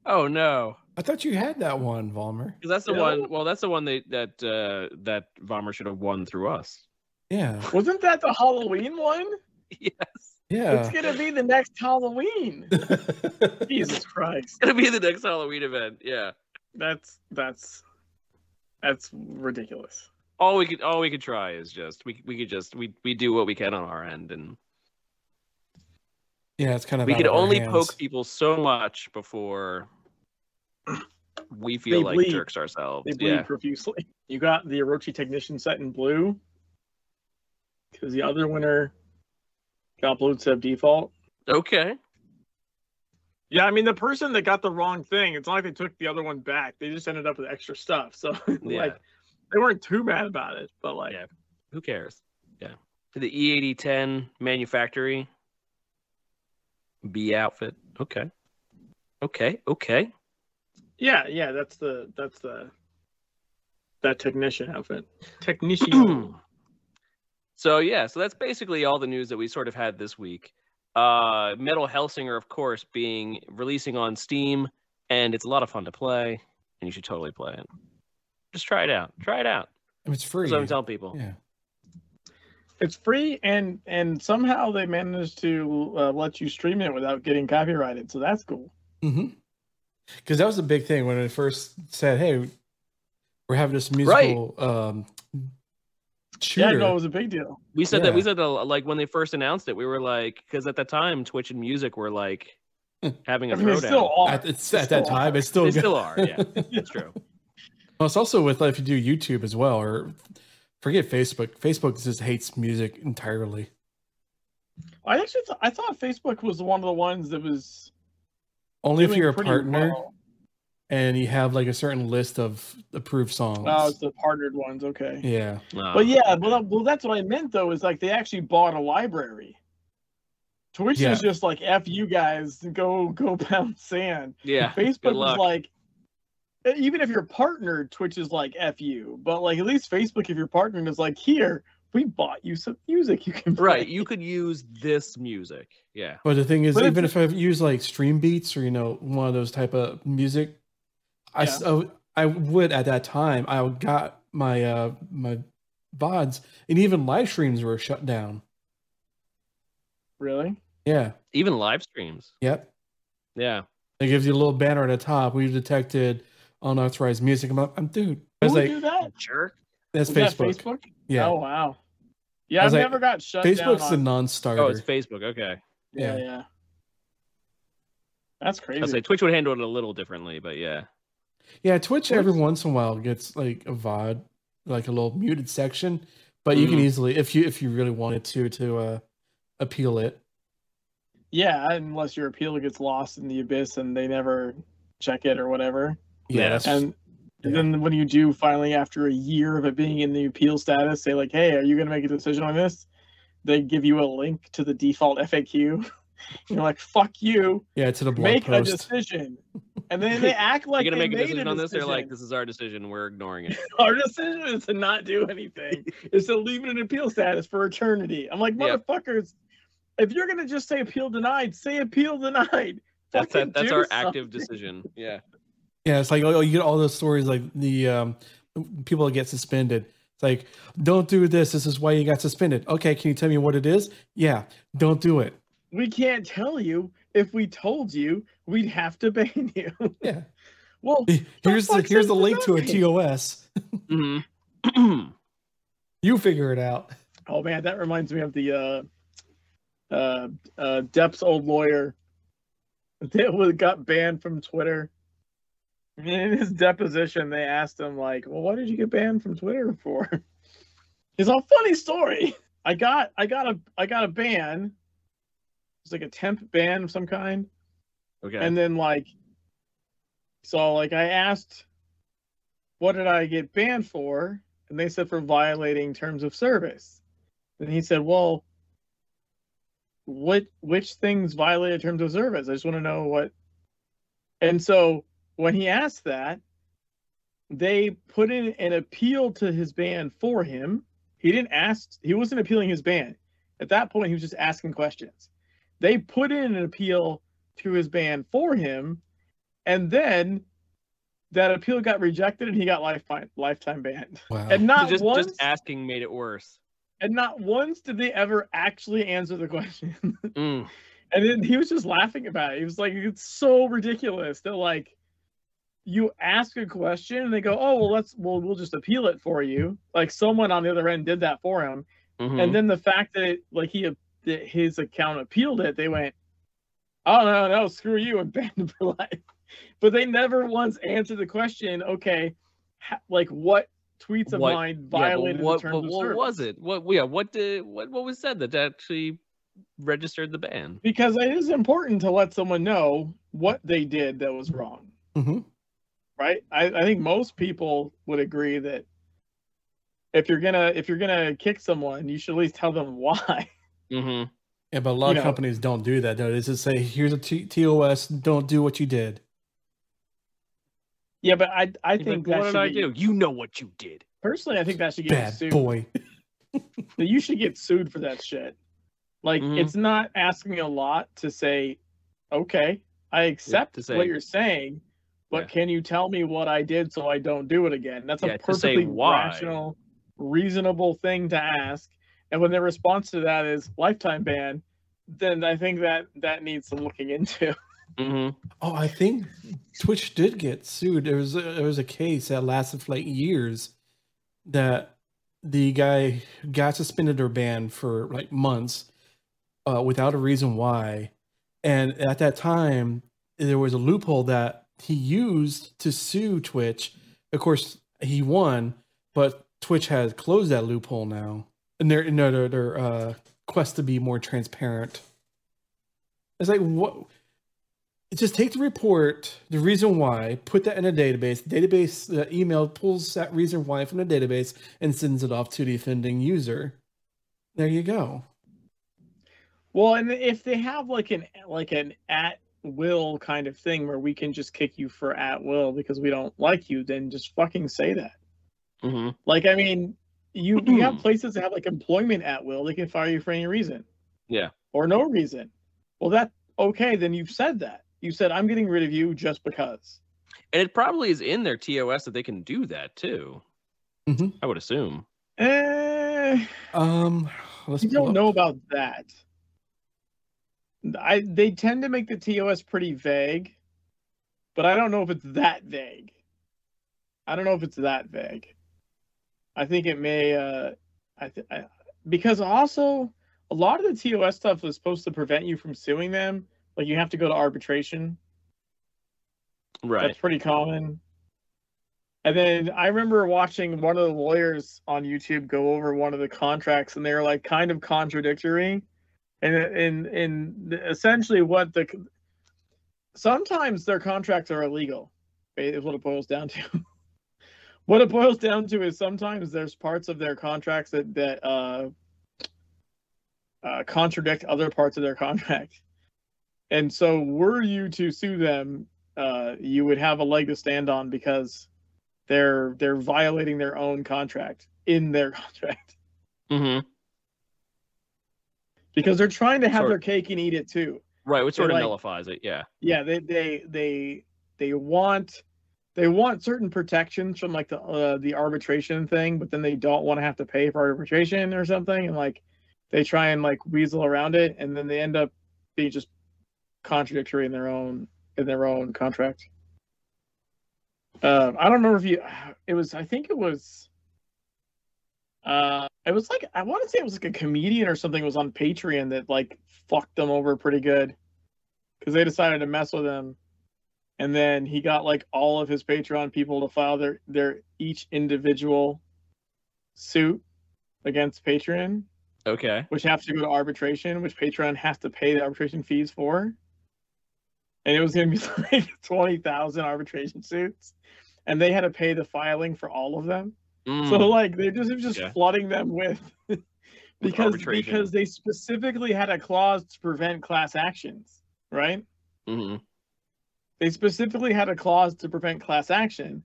oh no.
I thought you had that one, Valmer.
Because that's the
No.
one. Well, that's the one that that uh, that Vomer should have won through us.
Yeah,
Wasn't that the Halloween one?
yes.
yeah.
It's gonna be the next Halloween. Jesus Christ.
It's Gonna be the next Halloween event. Yeah.
That's that's that's ridiculous.
All we could all we could try is just we we could just we we do what we can on our end and
yeah, it's kind of.
we could only
hands.
poke people so much before we feel
They
like
bleed.
jerks ourselves.
They bleed
Yeah.
profusely. You got the Orochi Technician set in blue because the other winner got blue sub default.
Okay.
Yeah, I mean the person that got the wrong thing, it's not like they took the other one back. They just ended up with extra stuff. So
Yeah.
like they weren't too mad about it, but like
Yeah. Who cares? Yeah. The E E8010 manufactory B outfit. Okay. Okay. Okay.
yeah, yeah, that's the that's the that technician outfit. Technician.
So yeah, so that's basically all the news that we sort of had this week. Uh Metal Hellsinger, of course, being releasing on Steam, and it's a lot of fun to play, and you should totally play it. Just try it out. Try it out.
It's free.
That's what I'm telling people.
Yeah.
It's free, and and somehow they managed to uh, let you stream it without getting copyrighted. So that's cool.
Mm-hmm. Because that was a big thing when it first said, "Hey, we're having this
Right.
musical um, shooter."
Yeah, no, it was a big deal.
We said that we said that like when they first announced it, we were like, because at the time Twitch and music were like having a
I mean,
throwdown.
it's still all.
at, it's, at that
still
time, it's still
they
good.
still are. Yeah, it's true.
Well, it's also with like, if you do YouTube as well, or forget Facebook. Facebook just hates music entirely.
I actually th- I thought Facebook was one of the ones that was
Only if you're a partner
well.
And you have like a certain list of approved songs.
Oh, it's the partnered ones. Okay.
yeah,
Uh,
But yeah, well, well, that's what I meant though. Is like they actually bought a library. Twitch
Yeah.
is just like f you guys, go go pound sand.
yeah.
Facebook is like, even if you're partnered, Twitch is like f you. But like at least Facebook, if you're partnered, is like here we bought you some music you can play.
right. You could use this music. Yeah.
but the thing is,
But
even if I use like Stream Beats or you know one of those type of music, I s-
Yeah.
I would at that time I got my uh my vods and even live streams were shut down.
Really?
Yeah.
Even live streams.
Yep.
Yeah.
It gives you a little banner at the top. We've detected unauthorized music. I'm, like, I'm dude. I
Who
was
would
like,
do that?
Jerk.
that's
Is that
Facebook.
Facebook?
Yeah.
Oh wow. Yeah,
I
I've
like,
never got shut down.
Facebook's a non-starter.
Oh, it's Facebook. Okay.
yeah,
yeah.
yeah. That's crazy.
I say Twitch would handle it a little differently, but yeah.
Yeah, Twitch every once in a while gets like a VOD, like a little muted section, but you can
Mhm.
easily, if you if you really wanted to, to uh appeal it.
Yeah, unless your appeal gets lost in the abyss and they never check it or whatever.
Yeah,
Yeah.
that's,
And
Yeah.
then when you do finally, after a year of it being in the appeal status, say like, "Hey, are you going to make a decision on this?" They give you a link to the default FAQ. You're like, "Fuck you,
yeah, to the blog
make a decision," and then they act like
You're gonna
they
make a
made
decision on this. They're like, this is our decision. We're ignoring it.
Our decision is to not do anything. is to leave it in appeal status for eternity. I'm like,
Yep.
motherfuckers, if you're gonna just say appeal denied, say appeal denied.
That's
Fucking
that, that's
do
our active decision. Yeah.
Yeah, it's like oh, you get all those stories like the um people that get suspended. It's like, don't do this. This is why you got suspended. Okay, can you tell me what it is? Yeah, don't do it.
We can't tell you. If we told you, we'd have to ban you.
Yeah.
well,
Here's the here's the link to a? TOS.
hmm
You figure it out.
oh man, that reminds me of the uh, uh, uh, Depp's old lawyer that was got banned from Twitter. In his deposition, they asked him like, "Well, what did you get banned from Twitter for?" He's a funny story. I got, I got a, I got a ban. It's like a temp ban of some kind.
okay.
And then like so like I asked what did I get banned for? And they said for violating terms of service. And he said, Well, what which things violated terms of service? I just want to know what and so when he asked that, they put in an appeal to his ban for him. He didn't ask he wasn't appealing his ban. At that point he was just asking questions. They put in an appeal to his ban for him, and then that appeal got rejected and he got lifetime lifetime banned.
Wow.
And not
just
once
just asking made it worse.
and not once did they ever actually answer the question.
Mm.
and then he was just laughing about it. He was like, it's so ridiculous that like you ask a question and they go, Oh well let's well we'll just appeal it for you. Like someone on the other end did that for him.
Mhm.
And then the fact that it, like he that his account appealed it, they went, "Oh no, no, screw you," and banned him for life. But they never once answered the question. Okay, ha- like what tweets of
What-
mine
Yeah,
violated
what,
the terms
but
of
what
service?
was it? What yeah, what did what what was said that actually registered the ban?
Because it is important to let someone know what they did that was wrong,
hmm
right? I, I think most people would agree that if you're gonna if you're gonna kick someone, you should at least tell them why.
Mm-hmm.
Yeah, but a lot
You
of
know.
companies don't do that. Though they just say, "Here's a T- TOS. Don't do what you did."
Yeah, but I I
He's
think
like, what did I
should be-
do? You know what you did.
Personally, I think that should get
Bad
sued.
boy.
you should get sued for that shit. Like
Mhm.
it's not asking a lot to say, okay, I accept
to say-
what you're saying, but
Yeah.
can you tell me what I did so I don't do it again? That's
Yeah,
a perfectly
why.
rational, reasonable thing to ask. And when their response to that is lifetime ban, then I think that that needs some looking into.
hmm
Oh, I think Twitch did get sued. There was a, there was a case that lasted for like years that the guy got suspended or banned for like months uh, without a reason why. And at that time, there was a loophole that he used to sue Twitch. Of course, he won, but Twitch has closed that loophole now, and their no their, their uh, quest to be more transparent. It's like what just take the report, the reason why, put that in a database. Database the email pulls that reason why from the database and sends it off to the offending user. There you go.
Well, and if they have like an like an at will kind of thing where we can just kick you for at will because we don't like you, then just fucking say that.
hmm
Like, I mean, you you have places that have like employment at will; they can fire you for any reason.
Yeah.
Or no reason. Well, that okay. Then you've said that. You said I'm getting rid of you just because.
And it probably is in their TOS that they can do that too.
Mhm.
I would assume.
Eh,
Um, let's
you
pull
don't
up-
know about that. I they tend to make the TOS pretty vague, but I don't know if it's that vague. I don't know if it's that vague. I think it may. Uh, I, th- I because also a lot of the TOS stuff is supposed to prevent you from suing them. Like you have to go to arbitration.
Right.
That's pretty common. And then I remember watching one of the lawyers on YouTube go over one of the contracts, and they were like kind of contradictory. And in in essentially what the sometimes their contracts are illegal. Is what it boils down to. what it boils down to is sometimes there's parts of their contracts that that uh, uh, contradict other parts of their contract. And so, were you to sue them, uh, you would have a leg to stand on because they're they're violating their own contract in their contract
hmm
because they're trying to have
Sort-
their cake and eat it too.
Right, which sort of
like-
nullifies it. Yeah.
Yeah, they they they they want they want certain protections from like the uh, the arbitration thing, but then they don't want to have to pay for arbitration or something, and like they try and like weasel around it, and then they end up being just contradictory in their own in their own contract. Um, I don't remember if you. It was. I think it was. Uh, it was like I want to say it was like a comedian or something was on Patreon that like fucked them over pretty good because they decided to mess with him, and then he got like all of his Patreon people to file their their each individual suit against Patreon,
Okay.
which have to go to arbitration, which Patreon has to pay the arbitration fees for. And it was gonna be like twenty thousand arbitration suits, and they had to pay the filing for all of them.
Mm.
So like they're just just
Yeah.
flooding them with because because they specifically had a clause to prevent class actions, right?
hmm
They specifically had a clause to prevent class action,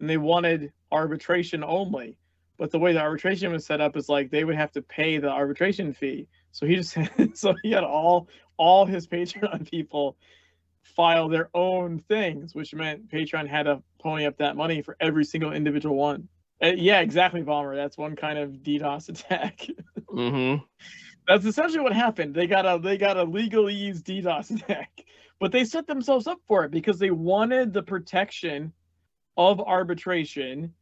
and they wanted arbitration only. But the way the arbitration was set up is like they would have to pay the arbitration fee. So he just so he had all all his Patreon people file their own things, which meant Patreon had to pony up that money for every single individual one. Uh, yeah, exactly, Bomber. That's one kind of DDoS attack.
hmm
That's essentially what happened. They got a they got a legalese DDoS attack, but they set themselves up for it because they wanted the protection of arbitration,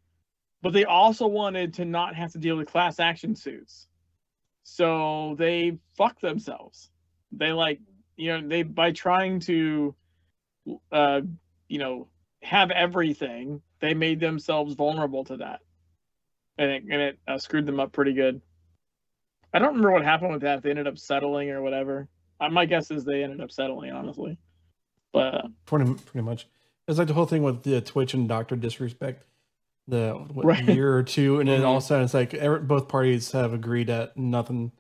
but they also wanted to not have to deal with class action suits. So they fucked themselves. They like you know they by trying to, uh, you know, have everything, they made themselves vulnerable to that, and it and it uh, screwed them up pretty good. I don't remember what happened with that. They ended up settling or whatever. Uh, my guess is they ended up settling, honestly. But uh,
pretty pretty much. It's like the whole thing with the Twitch and Doctor Disrespect, the what,
Right.
year or two, and then all of a sudden it's like every, both parties have agreed that nothing.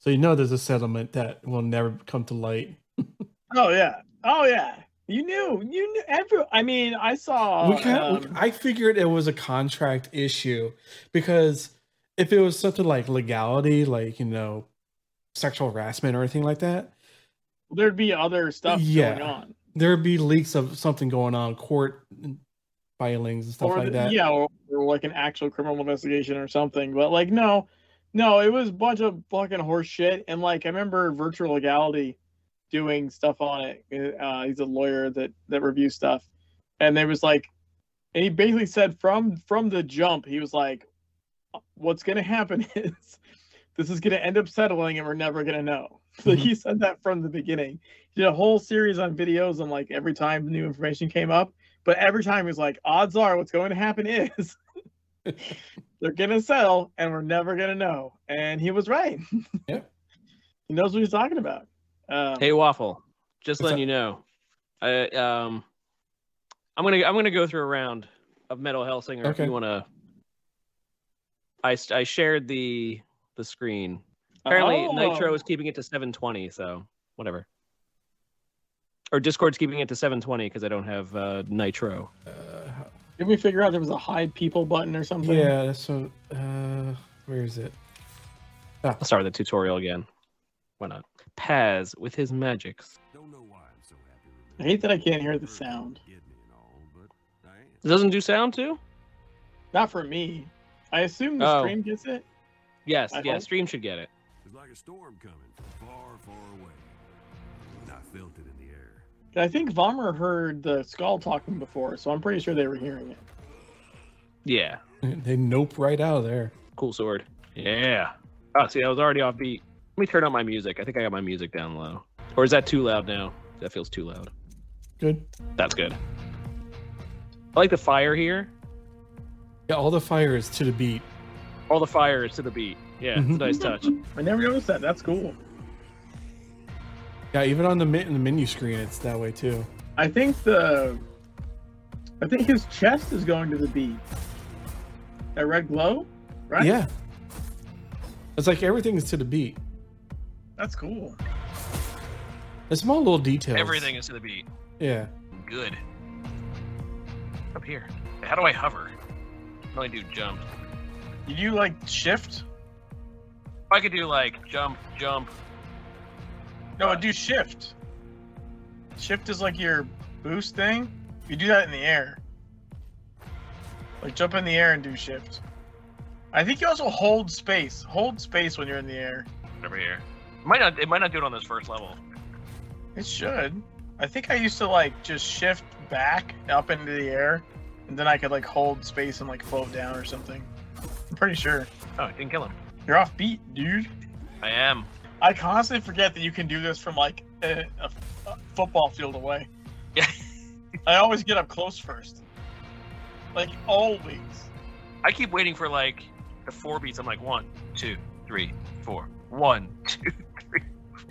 So you know there's a settlement that will never come to light.
oh yeah, oh yeah, you knew, you knew. Every, I mean, I saw.
we kind
um,
I figured it was a contract issue because if it was something like legality, like you know, sexual harassment or anything like that,
there'd be other stuff
Yeah.
going on,
there'd be leaks of something going on, court filings and stuff
or
like that.
yeah, or, or like an actual criminal investigation or something. But like, no, No, it was a bunch of fucking horse shit. And like I remember virtual legality doing stuff on it. Uh, he's a lawyer that that reviews stuff. And there was like and he basically said from from the jump, he was like, What's gonna happen is this is gonna end up settling and we're never gonna know. So he said that from the beginning. He did a whole series on videos on like every time new information came up. But every time he was like, odds are what's going to happen is they're gonna settle and we're never gonna know. And he was right.
Yeah.
he knows what he's talking about. Um,
Hey Waffle, just
What's
letting you know, I um, I'm gonna I'm gonna go through a round of Metal Hellsinger. If
Okay.
you wanna, I I shared the the screen. Apparently
oh,
Nitro is keeping it to 720, so whatever. Or Discord's keeping it to 720 because I don't have uh, Nitro.
Uh,
Did we figure out there was a hide people button or something?
yeah, that's what. Uh, where is it?
I'll start the tutorial again. Why not? Paz with his magics.
Don't know why I'm so happy.
I hate that I can't hear the sound.
Get me and all, but I am.
It doesn't do sound too?
Not for me. I assume the
Oh.
stream gets it.
Yes,
I
yeah,
hope.
stream should get it.
It's like a storm coming from far, far away. And I felt it in the air.
I think Vomer heard the skull talking before, so I'm pretty sure they were hearing it.
Yeah.
They nope right out of there.
Cool sword. Yeah. Oh, see, I was already off beat. Let me turn up my music. I think I got my music down low. Or is that too loud now? That feels too loud.
Good.
That's good. I like the fire here.
Yeah, all the fire is to the beat.
All the fire is to the beat. Yeah, it's a
Mhm.
nice touch.
I never noticed that. That's cool.
Yeah, even on the min- the menu screen, it's that way too.
I think the I think his chest is going to the beat. That red glow, right?
Yeah. It's like everything is to the beat.
That's cool.
The small little details.
Everything is to the beat.
Yeah.
Good. Up here. How do I hover? I only do jump.
You like shift?
I could do like jump, jump.
No, I do shift. Shift is like your boost thing. You do that in the air. Like jump in the air and do shift. I think you also hold space. Hold space when you're in the air.
Over here. It might not. It might not do it on this first level.
It should. I think I used to like just shift back up into the air, and then I could like hold space and like float down or something. Pretty sure.
Oh, I didn't kill him.
You're off beat, dude.
I am.
I constantly forget that you can do this from like a, a, a football field away.
Yeah.
I always get up close first. Like always.
I keep waiting for like the four beats. I'm like one, two, three, four. One, two, three.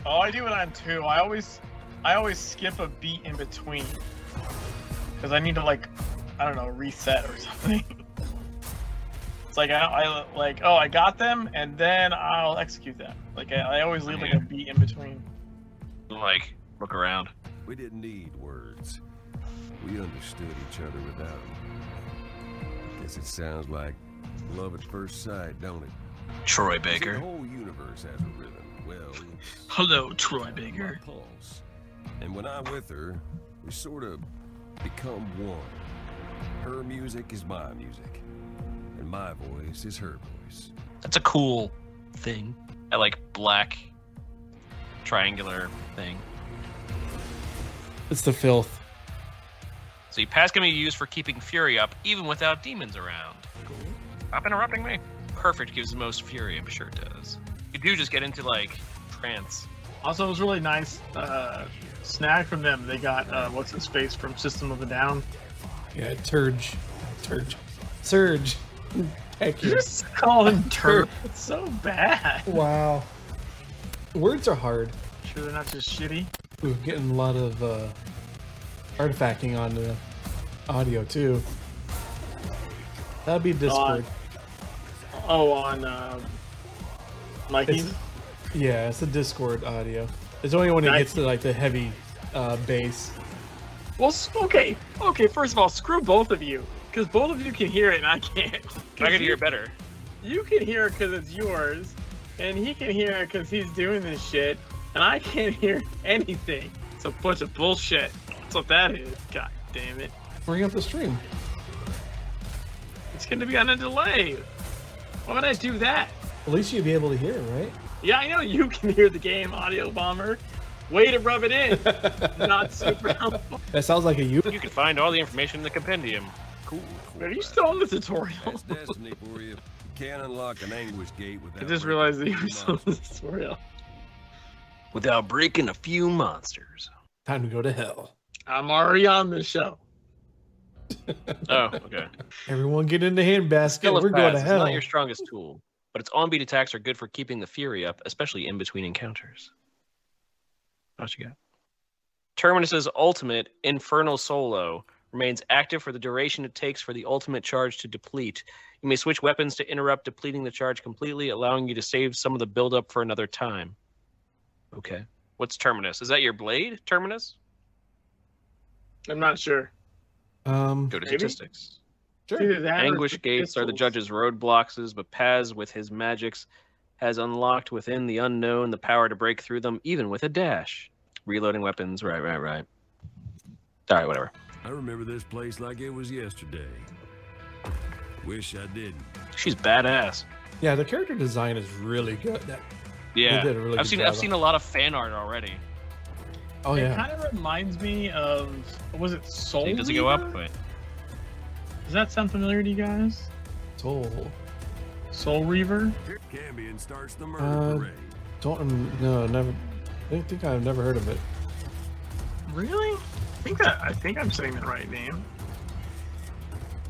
Oh, I do it on two. I always, I always skip a beat in between because I need to like, I don't know, reset or something. It's like I, I like, oh, I got them, and then I'll execute them. Like I, I always leave like a beat in between.
Like look around.
We didn't need words. We understood each other without them. Guess it sounds like love at first sight, don't it?
Troy
See, The
Baker.
whole universe has a rhythm. Well,
Hello, Troy
my
Baker.
pulse. And when I'm with her, we sort of become one. Her music is my music, and my voice is her voice.
That's a cool thing. I like black triangular thing.
It's the filth.
See, pass can be used for keeping fury up even without demons around. Cool. Stop interrupting me. Perfect gives the most fury, I'm sure it does. You do just get into like trance.
Also, it was really nice uh, snag from them. They got uh, what's his face from System of a Down.
Yeah, Turge. Turge. Serj. Heck
You
yeah.
just call him Turk. So bad.
Wow. Words are hard.
Sure, they're not just shitty.
We're getting a lot of uh, artifacting on the audio too. That'd be Discord.
Oh, on uh, Mikey's.
It's- yeah, it's the Discord audio. It's only when it gets to like the heavy uh, bass.
Well, okay, okay. First of all, screw both of you, because both of you can hear it and I can't.
I can
you-
hear better.
You can hear it because it's yours, and he can hear it because he's doing this shit, and I can't hear anything. It's a bunch of bullshit. That's what that is. God damn it.
Bring up the stream.
It's going to be on a delay. Why would I do that?
At least you'd be able to hear right?
Yeah, I know you can hear the game, Audio Bomber. Way to rub it in. Not super helpful.
That sounds like a you.
You can find all the information in the compendium.
Cool.
Are you still on the tutorial?
Destiny for you. You can't unlock an anguish gate without.
I just realized that you
few
were still on the tutorial.
Without breaking a few monsters.
Time to go to hell.
I'm already on the show.
Oh, okay.
Everyone get in the handbasket.
Skill
We're going to
paths is
hell.
not your strongest tool, but its on-beat attacks are good for keeping the fury up, especially in between encounters. What you got? Terminus's ultimate, Infernal Solo, remains active for the duration it takes for the ultimate charge to deplete. You may switch weapons to interrupt depleting the charge completely, allowing you to save some of the buildup for another time. Okay. What's Terminus? Is that your blade, Terminus?
I'm not sure.
Um,
Go to
Maybe.
statistics.
Sure.
that
Anguish
the
gates are the judge's roadblocks, but Paz, with his magics, has unlocked within the unknown the power to break through them, even with a dash. Reloading weapons, right, right, right. All right, whatever.
I remember this place like it was yesterday. Wish I didn't.
She's badass.
Yeah, the character design is really good. That,
Yeah,
did a really
I've
good
seen
job.
I've seen a lot of fan art already.
oh
It
yeah,
kind of reminds me of was it Soul?
See, does it go up?
Reaver?
Wait.
Does that sound familiar to you guys?
Soul.
Soul Reaver.
Cambion starts the murder
Uh,
parade.
Don't rem- no never. I think I've never heard of it.
Really? I think that I think I'm saying the right name.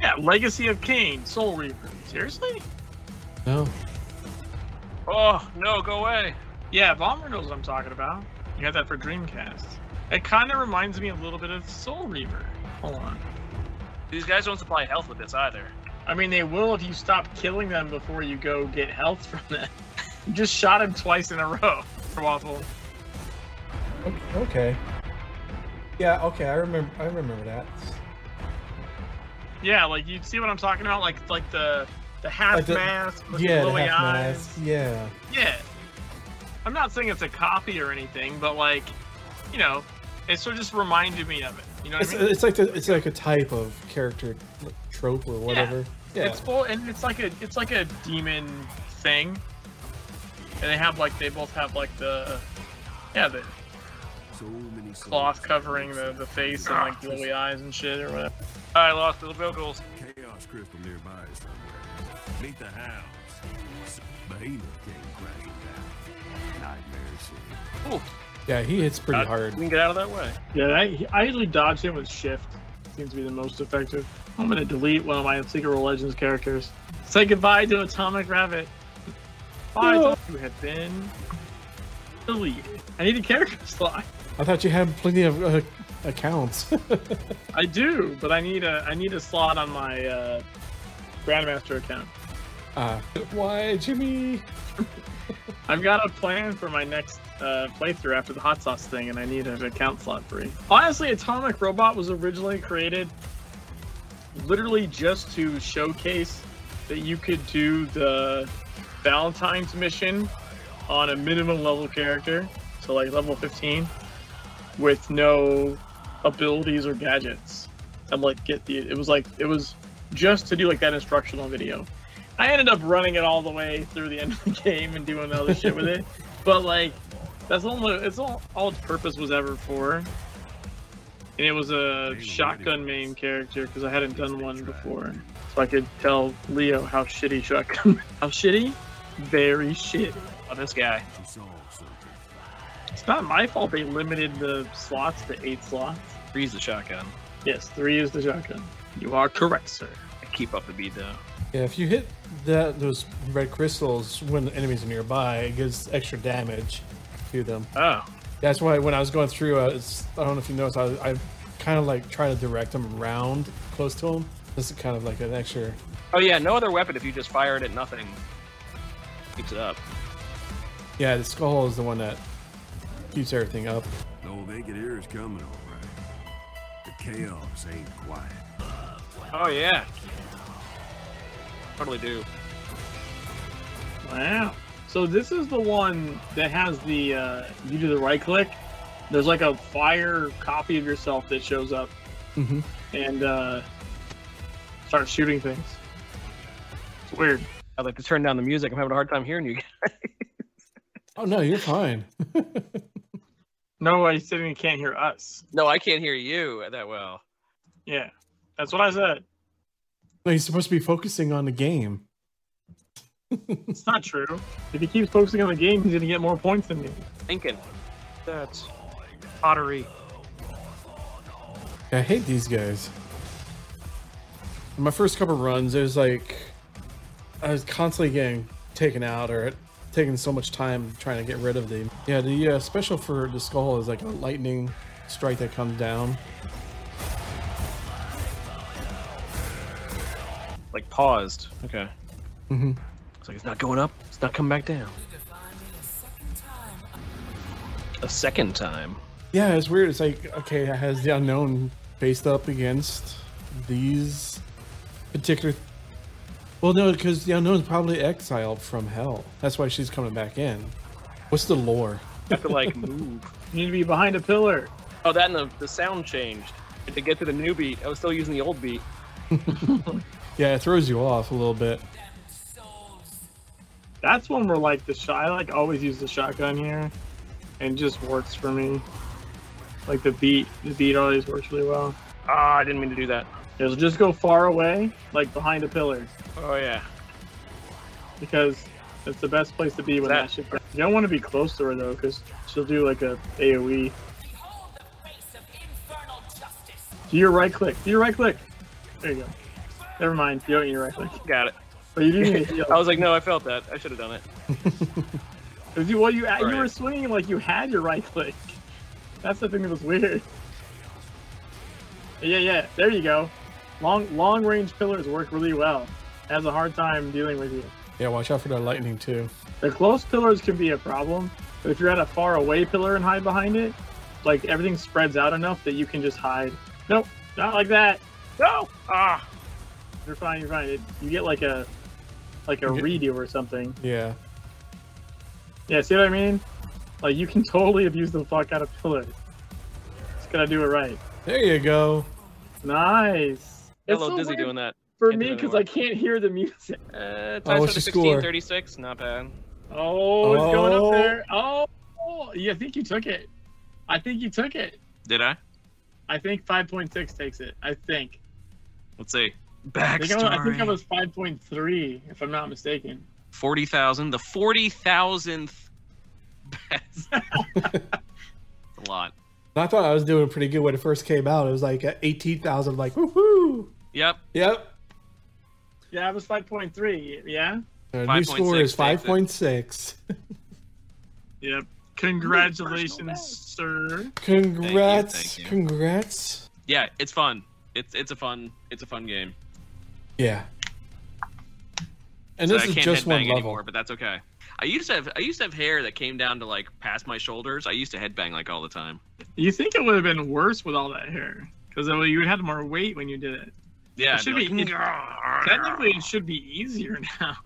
Yeah, Legacy of Kain, Soul Reaver. Seriously?
No.
Oh no, go away!
Yeah, Bomber knows what I'm talking about. You had that for Dreamcast. It kind of reminds me a little bit of Soul Reaver. Hold on.
These guys don't supply health with this either.
I mean, they will if you stop killing them before you go get health from them. You just shot him twice in a row, Waffle.
Okay. Yeah. Okay. I remember. I remember that.
Yeah, like you see what I'm talking about, like like the the half
Like the-
mask with
yeah.
the
The half
eyes.
mask. Yeah.
Yeah. I'm not saying it's a copy or anything, but like, you know, it sort of just reminded me of it. You know what
It's,
I mean?
it's like the, it's like a type of character trope or whatever. Yeah.
It's full, and it's like a it's like a demon thing, and they have like they both have like the yeah the
So many
cloth covering the the face and like glowy eyes and shit or whatever.
I lost the vocals.
Chaos crystal nearby somewhere. Meet the hounds. Behemoth came crashing down. Nightmare City.
yeah. He hits pretty
Uh,
hard.
We can get out of that way.
Yeah, I, I usually dodge him with shift. Seems to be the most effective. I'm gonna delete one of my Secret World Legends characters. Say goodbye to Atomic Rabbit. Bye.
No.
You have been deleted. I need a character slot.
I thought you had plenty of uh, accounts.
I do, but I need a I need a slot on my uh, Grandmaster account.
uh, why, Jimmy?
I've got a plan for my next uh, playthrough after the hot sauce thing, and I need an account slot free. Honestly, Atomic Robot was originally created literally just to showcase that you could do the Valentine's mission on a minimum level character, so like level 15, with no abilities or gadgets, and like get the. It was like it was just to do like that instructional video. I ended up running it all the way through the end of the game and doing other shit with it. But like, that's all. the- It's all. All its purpose was ever for. And it was a shotgun main character because I hadn't done one before, so I could tell Leo how shitty shotgun. how shitty? Very shitty.
Oh, this guy.
She saw something.
It's not my fault they limited the slots to eight slots.
Freeze the shotgun.
Yes, three is the shotgun. You are correct, sir.
I keep up the beat though.
Yeah, if you hit that those red crystals when the enemies are nearby, it gives extra damage to them.
Oh,
That's why when I was going through, uh, it's, I don't know if you noticed, I, I kind of like try to direct them around close to them. This is kind of like an extra.
oh yeah. No other weapon. If you just fire it at nothing, keeps it up.
Yeah, the skull is the one that keeps everything up.
No, they could hear us coming all right. The chaos ain't quiet.
Oh yeah. Totally do.
Wow. So this is the one that has the uh, you do the right click. There's like a fire copy of yourself that shows up
Mm-hmm.
and uh, starts shooting things. It's weird.
I'd like to turn down the music. I'm having a hard time hearing you. Guys.
oh no, you're fine.
No, I said you can't hear us.
no, I can't hear you that well.
Yeah, that's what I said.
no, he's supposed to be focusing on the game.
It's not true. If he keeps focusing on the game, he's gonna get more points than me.
Thinking. That's pottery.
I hate these guys. My first couple runs, it was like I was constantly getting taken out or taking so much time trying to get rid of the Yeah, the uh, special for the skull is like a lightning strike that comes down.
Like paused. Okay.
mm-hmm
It's like it's not going up. It's not coming back down. A second time.
Yeah, it's weird. It's like okay, it has the unknown faced up against these particular. Well, no, because the unknown's probably exiled from hell. That's why she's coming back in. What's the lore?
You have to like move.
You need to be behind a pillar.
Oh, that and the, the sound changed. To get to the new beat, I was still using the old beat.
Yeah, it throws you off a little bit.
That's one where like the shot. I like always use the shotgun here, and it just works for me. Like the beat, the beat always works really well.
Ah, I didn't mean to do that.
Is just go far away, like behind a pillar,
Oh yeah.
because it's the best place to be when
That-
that, shit. You don't want to be close to her though, because she'll do like a AOE. Do your right click. Do your right click. There you go. Never mind. You don't need your right click.
Got it.
But you do need to heal.
I was like, no, I felt that. I should have done it.
Cause you, well, you, you
Right.
were swinging like you had your right click. That's the thing that was weird. Yeah, yeah. There you go. Long, long range pillars work really well. Has a hard time dealing with you.
Yeah, watch out for that lightning too.
The close pillars can be a problem, but if you're at a far away pillar and hide behind it, like everything spreads out enough that you can just hide. Nope, not like that. No. Ah. You're fine. You're fine. It, you get like a, like a redo or something.
Yeah.
Yeah, see what I mean? Like you can totally abuse the fuck out of pillars. Just gotta do it right.
There you go.
Nice.
Got a little
so
dizzy doing that.
for me because. I can't hear the music.
Uh,
Oh,
ties
what's
for
your
the
score?
16, 36. Not bad.
Oh, it's going
Oh.
up there. Oh, yeah, I think you took it. I think you took it.
Did I?
I think 5.6 takes it. I think.
Let's see.
I think I, I, think I was 5.3, if I'm not mistaken.
40,000. The 40,000th best. a lot.
I thought I was doing pretty good when it first came out. It was like at 18,000. Like, woohoo!
Yep.
Yep.
Yeah, it was 5.3. Yeah?
Our new score
5.6
is 5.6.
Yep. Congratulations, sir.
Congrats.
thank you.
Congrats.
Yeah, it's fun. It's it's a fun it's a fun game.
Yeah. And
So
this
I
is
can't
just one level.
anymore, but that's okay. I used to have I used to have hair that came down to like past my shoulders. I used to headbang like all the time.
You think it would have been worse with all that hair? Because you would have more weight when you did it.
Yeah,
It should
I'd
be-
like,
Technically, it should be easier now.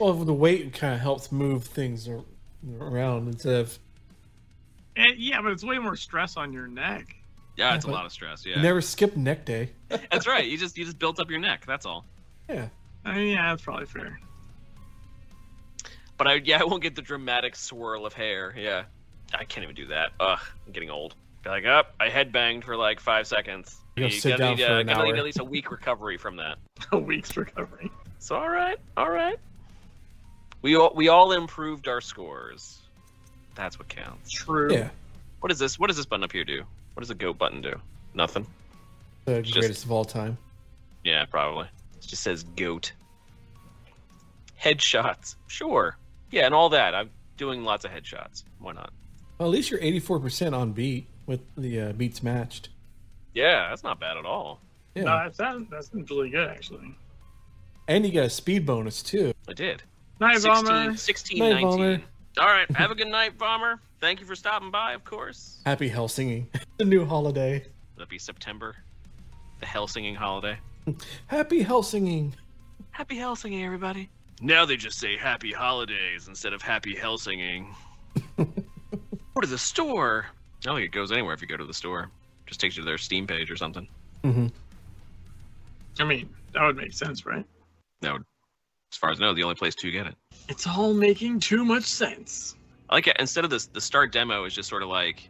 Well, the weight kind of helps move things around instead of
And, yeah, but it's way more stress on your neck.
Yeah, it's a lot of stress. Yeah,
never skip neck day.
that's right. You just you just built up your neck. That's all.
Yeah.
I mean, yeah, that's probably fair.
But I yeah, I won't get the dramatic swirl of hair. Yeah, I can't even do that. Ugh, I'm getting old. Be like, up, I headbanged for like five seconds.
You gotta sit
gotta
down
need,
for
uh,
an
gotta need at least a week recovery from that.
A week's recovery.
So all right, all right. We all we all improved our scores. That's what counts.
True.
Yeah.
What is this? What does this button up here do? What does the goat button do? Nothing.
The
Just-
greatest of all time.
Yeah, probably. It just says goat. Headshots. Sure. Yeah, and all that. I'm doing lots of headshots. Why not?
Well, at least you're 84% on beat with the uh, beats matched.
Yeah, that's not bad at all.
Yeah.
No, that's that, that's really good actually.
and you get a speed bonus too.
I did.
Night
16,
bomber.
16
Night,
19.
Bomber.
All right. Have a good night, Bomber. Thank you for stopping by, of course.
Happy hell singing. the new holiday.
That'll be September. The Hell Singing holiday.
Happy hell singing.
Happy Hell Singing, everybody. Now they just say Happy Holidays instead of Happy Hell Singing. Go to the store. I don't think it goes anywhere if you go to the store. Just takes you to their Steam page or something.
Mm-hmm.
I mean, that would make sense, right?
No, As far as I know, the only place to get it.
It's all making too much sense.
I like it. Instead of this, the start demo is just sort of like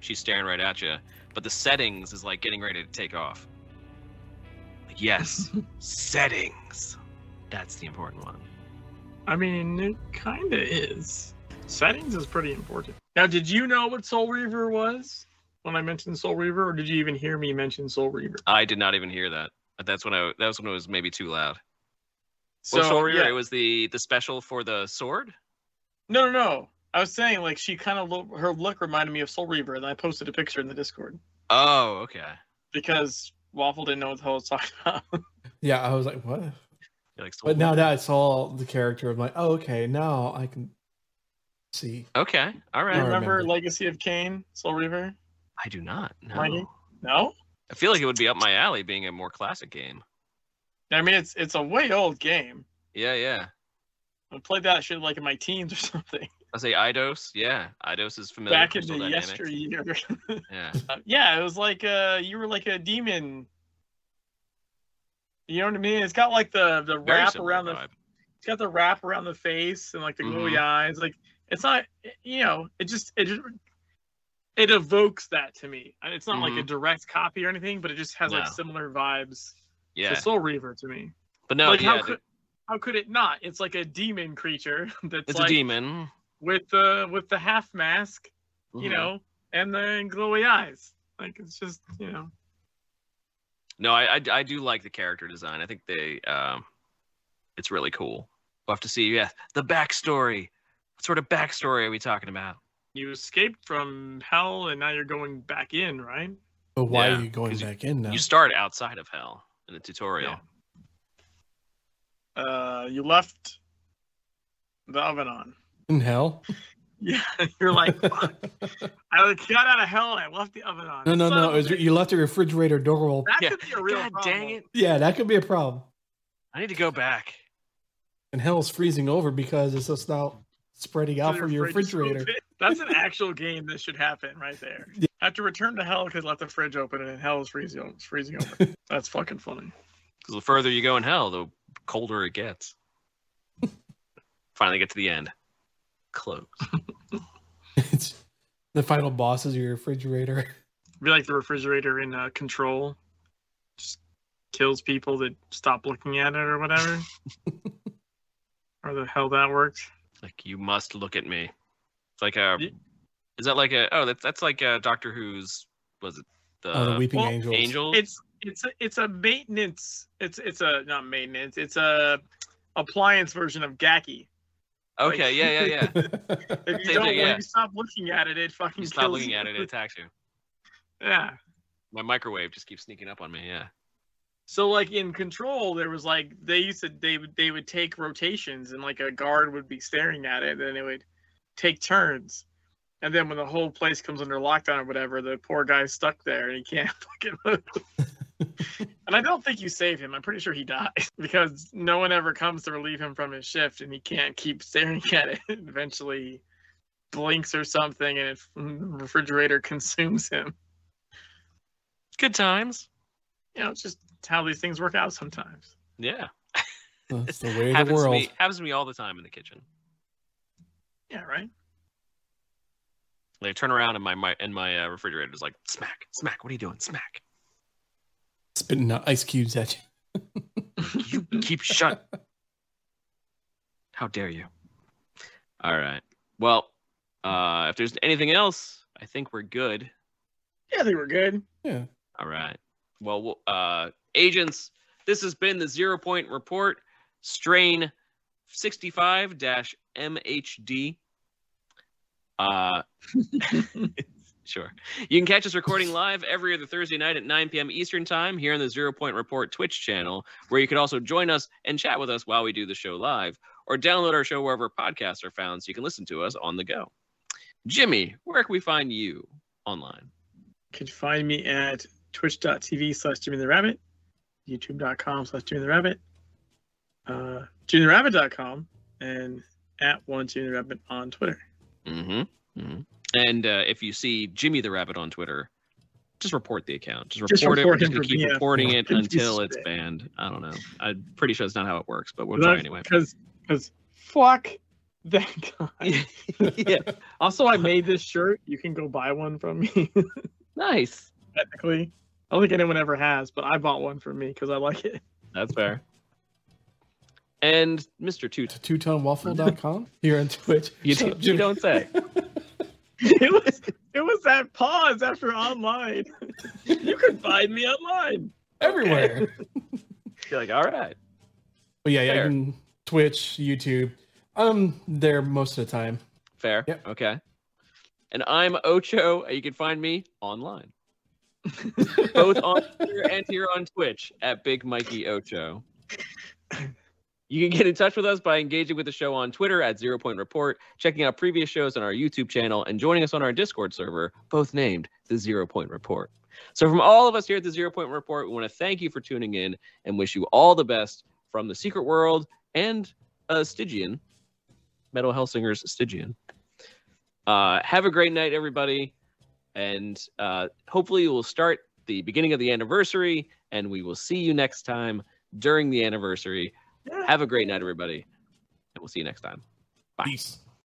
she's staring right at you, but the settings is like getting ready to take off. Like, yes, settings. That's the important one.
I mean, it kind of is. Settings is pretty important. Now, did you know what Soul Reaver was when I mentioned Soul Reaver, or did you even hear me mention Soul Reaver?
I did not even hear that. That's when I. That was when it was maybe too loud.
So,
well, Soul Reaver,
yeah.
it was the the special for the sword.
No, no, no. I was saying like she kind of lo- her look reminded me of Soul Reaver, and I posted a picture in the Discord
Oh, okay.
because Waffle didn't know what the hell I was talking about.
Yeah, I was like, what?
You like Soul
But now
Reaver?
that I saw the character, I'm like, oh, okay, now I can see.
Okay, all right.
you
I
remember
remember.
Legacy of Kain, Soul Reaver?
I do not. No.
Mikey? No.
I feel like it would be up my alley, being a more classic game.
I mean, it's it's a way old game.
Yeah, yeah.
I played that shit like in my teens or something
I say Eidos. Yeah, Eidos is familiar.
back in the
Dynamics.
yesteryear.
Yeah.
Uh, yeah, it was like uh, you were like a demon. You know what I mean? It's got like the the
Very
wrap
similar
around the it's got the wrap around the face and like the glowy
Mhm.
eyes. Like it's not, you know, it just it just it evokes that to me. It's not like a direct copy or anything, but it just has like
Mm-hmm.
Similar vibes
Yeah,
to Soul Reaver to me.
but no,
like
yeah,
how could how could it not? It's like a demon creature that's
it's
like
a demon.
with the with the half mask, you
Mhm.
know, and the glowy eyes. Like it's just you know.
No, I, I I do like the character design. I think they um, it's really cool. We'll have to see. Yeah, the backstory. What sort of backstory are we talking about?
You escaped from hell and now you're going back in, right?
But why
Yeah,
are you going
'cause you-
back in now?
You start outside of hell in the tutorial.
Uh, you left the oven on.
in hell?
Yeah, you're like, Fuck. I got out of hell and I left the oven on.
No, no,
Son
no. It was, you left the refrigerator door open.
That
Yeah.
could be a real
God
problem.
dang it!
Yeah, that could be a problem.
I need to go back.
And hell's freezing over because it's just now spreading out
So
from your refrigerator.
Scoop it. That's an actual game that should happen right there.
Yeah.
Have to return to hell because left the fridge open and hell is freezing, it's freezing over. That's fucking funny.
Because the further you go in hell, the colder it gets. Finally get to the end. Close.
It's the final boss is your refrigerator.
Be like the refrigerator in uh, Control, just kills people that stop looking at it or whatever. or the hell that works.
Like you must look at me. It's like a.
Ye-
Is that like a? Oh, that's that's like a Doctor Who's. Was it the,
Oh, the Weeping
well,
Angels.
Angels?
It's it's a, it's a maintenance. It's it's a not maintenance. It's a appliance version of Gaki.
okay,
like-
yeah, yeah, yeah.
If you
Same
don't,
thing,
when
yeah.
you stop looking at it, it fucking
You stop
kills
looking
you.
at it, it attacks you.
Yeah.
My microwave just keeps sneaking up on me. Yeah.
So like in Control, there was like they used to they would they would take rotations and like a guard would be staring at it, and it would take turns. And then when the whole place comes under lockdown or whatever, the poor guy's stuck there and he can't fucking move. and I don't think you save him. I'm pretty sure he dies because no one ever comes to relieve him from his shift, and he can't keep staring at it. Eventually, he blinks or something, and it, mm, the refrigerator consumes him.
Good times.
You know, it's just how these things work out sometimes.
Yeah.
That's the way of the
happens
world.
to me. Happens to me all the time in the kitchen.
Yeah, right.
Like I turn around and my my and my uh, refrigerator is like smack, smack. What are you doing? Smack.
Spitting out ice cubes at you.
You keep shut. How dare you? All right. Well, uh, if there's anything else, I think we're good.
Yeah, I think we're good.
Yeah.
All right. Well, we'll- uh, agents, this has been the Zero Point Report, strain 65 MHD. Uh, sure. You can catch us recording live every other Thursday night at 9 p.m. Eastern Time here on the Zero Point Report Twitch channel, where you can also join us and chat with us while we do the show live, or download our show wherever podcasts are found so you can listen to us on the go. Jimmy, where can we find you online?
You can find me at twitch.tv slash Jimmy the Rabbit, youtube.com slash Jimmy the Rabbit, uh, jimmytherabbit.com, and at one Jimmy the Rabbit on Twitter.
Mm-hmm. hmm And uh, if you see Jimmy the Rabbit on Twitter, just report the account. Just
Just
report it. We're just gonna keep reporting it until it's banned. I don't know. I'm pretty sure that's not how it works, but we'll try anyway.
Because because fuck that guy.
yeah,
Also, I made this shirt. You can go buy one from me.
nice.
technically, I don't think anyone ever has, but I bought one for me because I like it.
That's fair. And Mr. Toot,
To twotonewaffle.com here on Twitch.
you, do, you don't say.
it was it was that pause after online. you could find me online.
everywhere.
You're like, all right.
But yeah, yeah, you can Twitch, YouTube. I'm there most of the time.
Fair.
Yep.
Okay. And I'm Ocho. and You can find me online, both on Twitter and here on Twitch at Big Mikey Ocho. You can get in touch with us by engaging with the show on Twitter at Zero Point Report, checking out previous shows on our YouTube channel, and joining us on our Discord server, both named the Zero Point Report. So, from all of us here at the Zero Point Report, we want to thank you for tuning in and wish you all the best from the Secret World and uh, Stygian, Metal Hellsinger's Stygian. Uh, have a great night, everybody. And uh, hopefully, we'll start the beginning of the anniversary, and we will see you next time during the anniversary. Have a great night, everybody. And we'll see you next time. Bye.
Peace.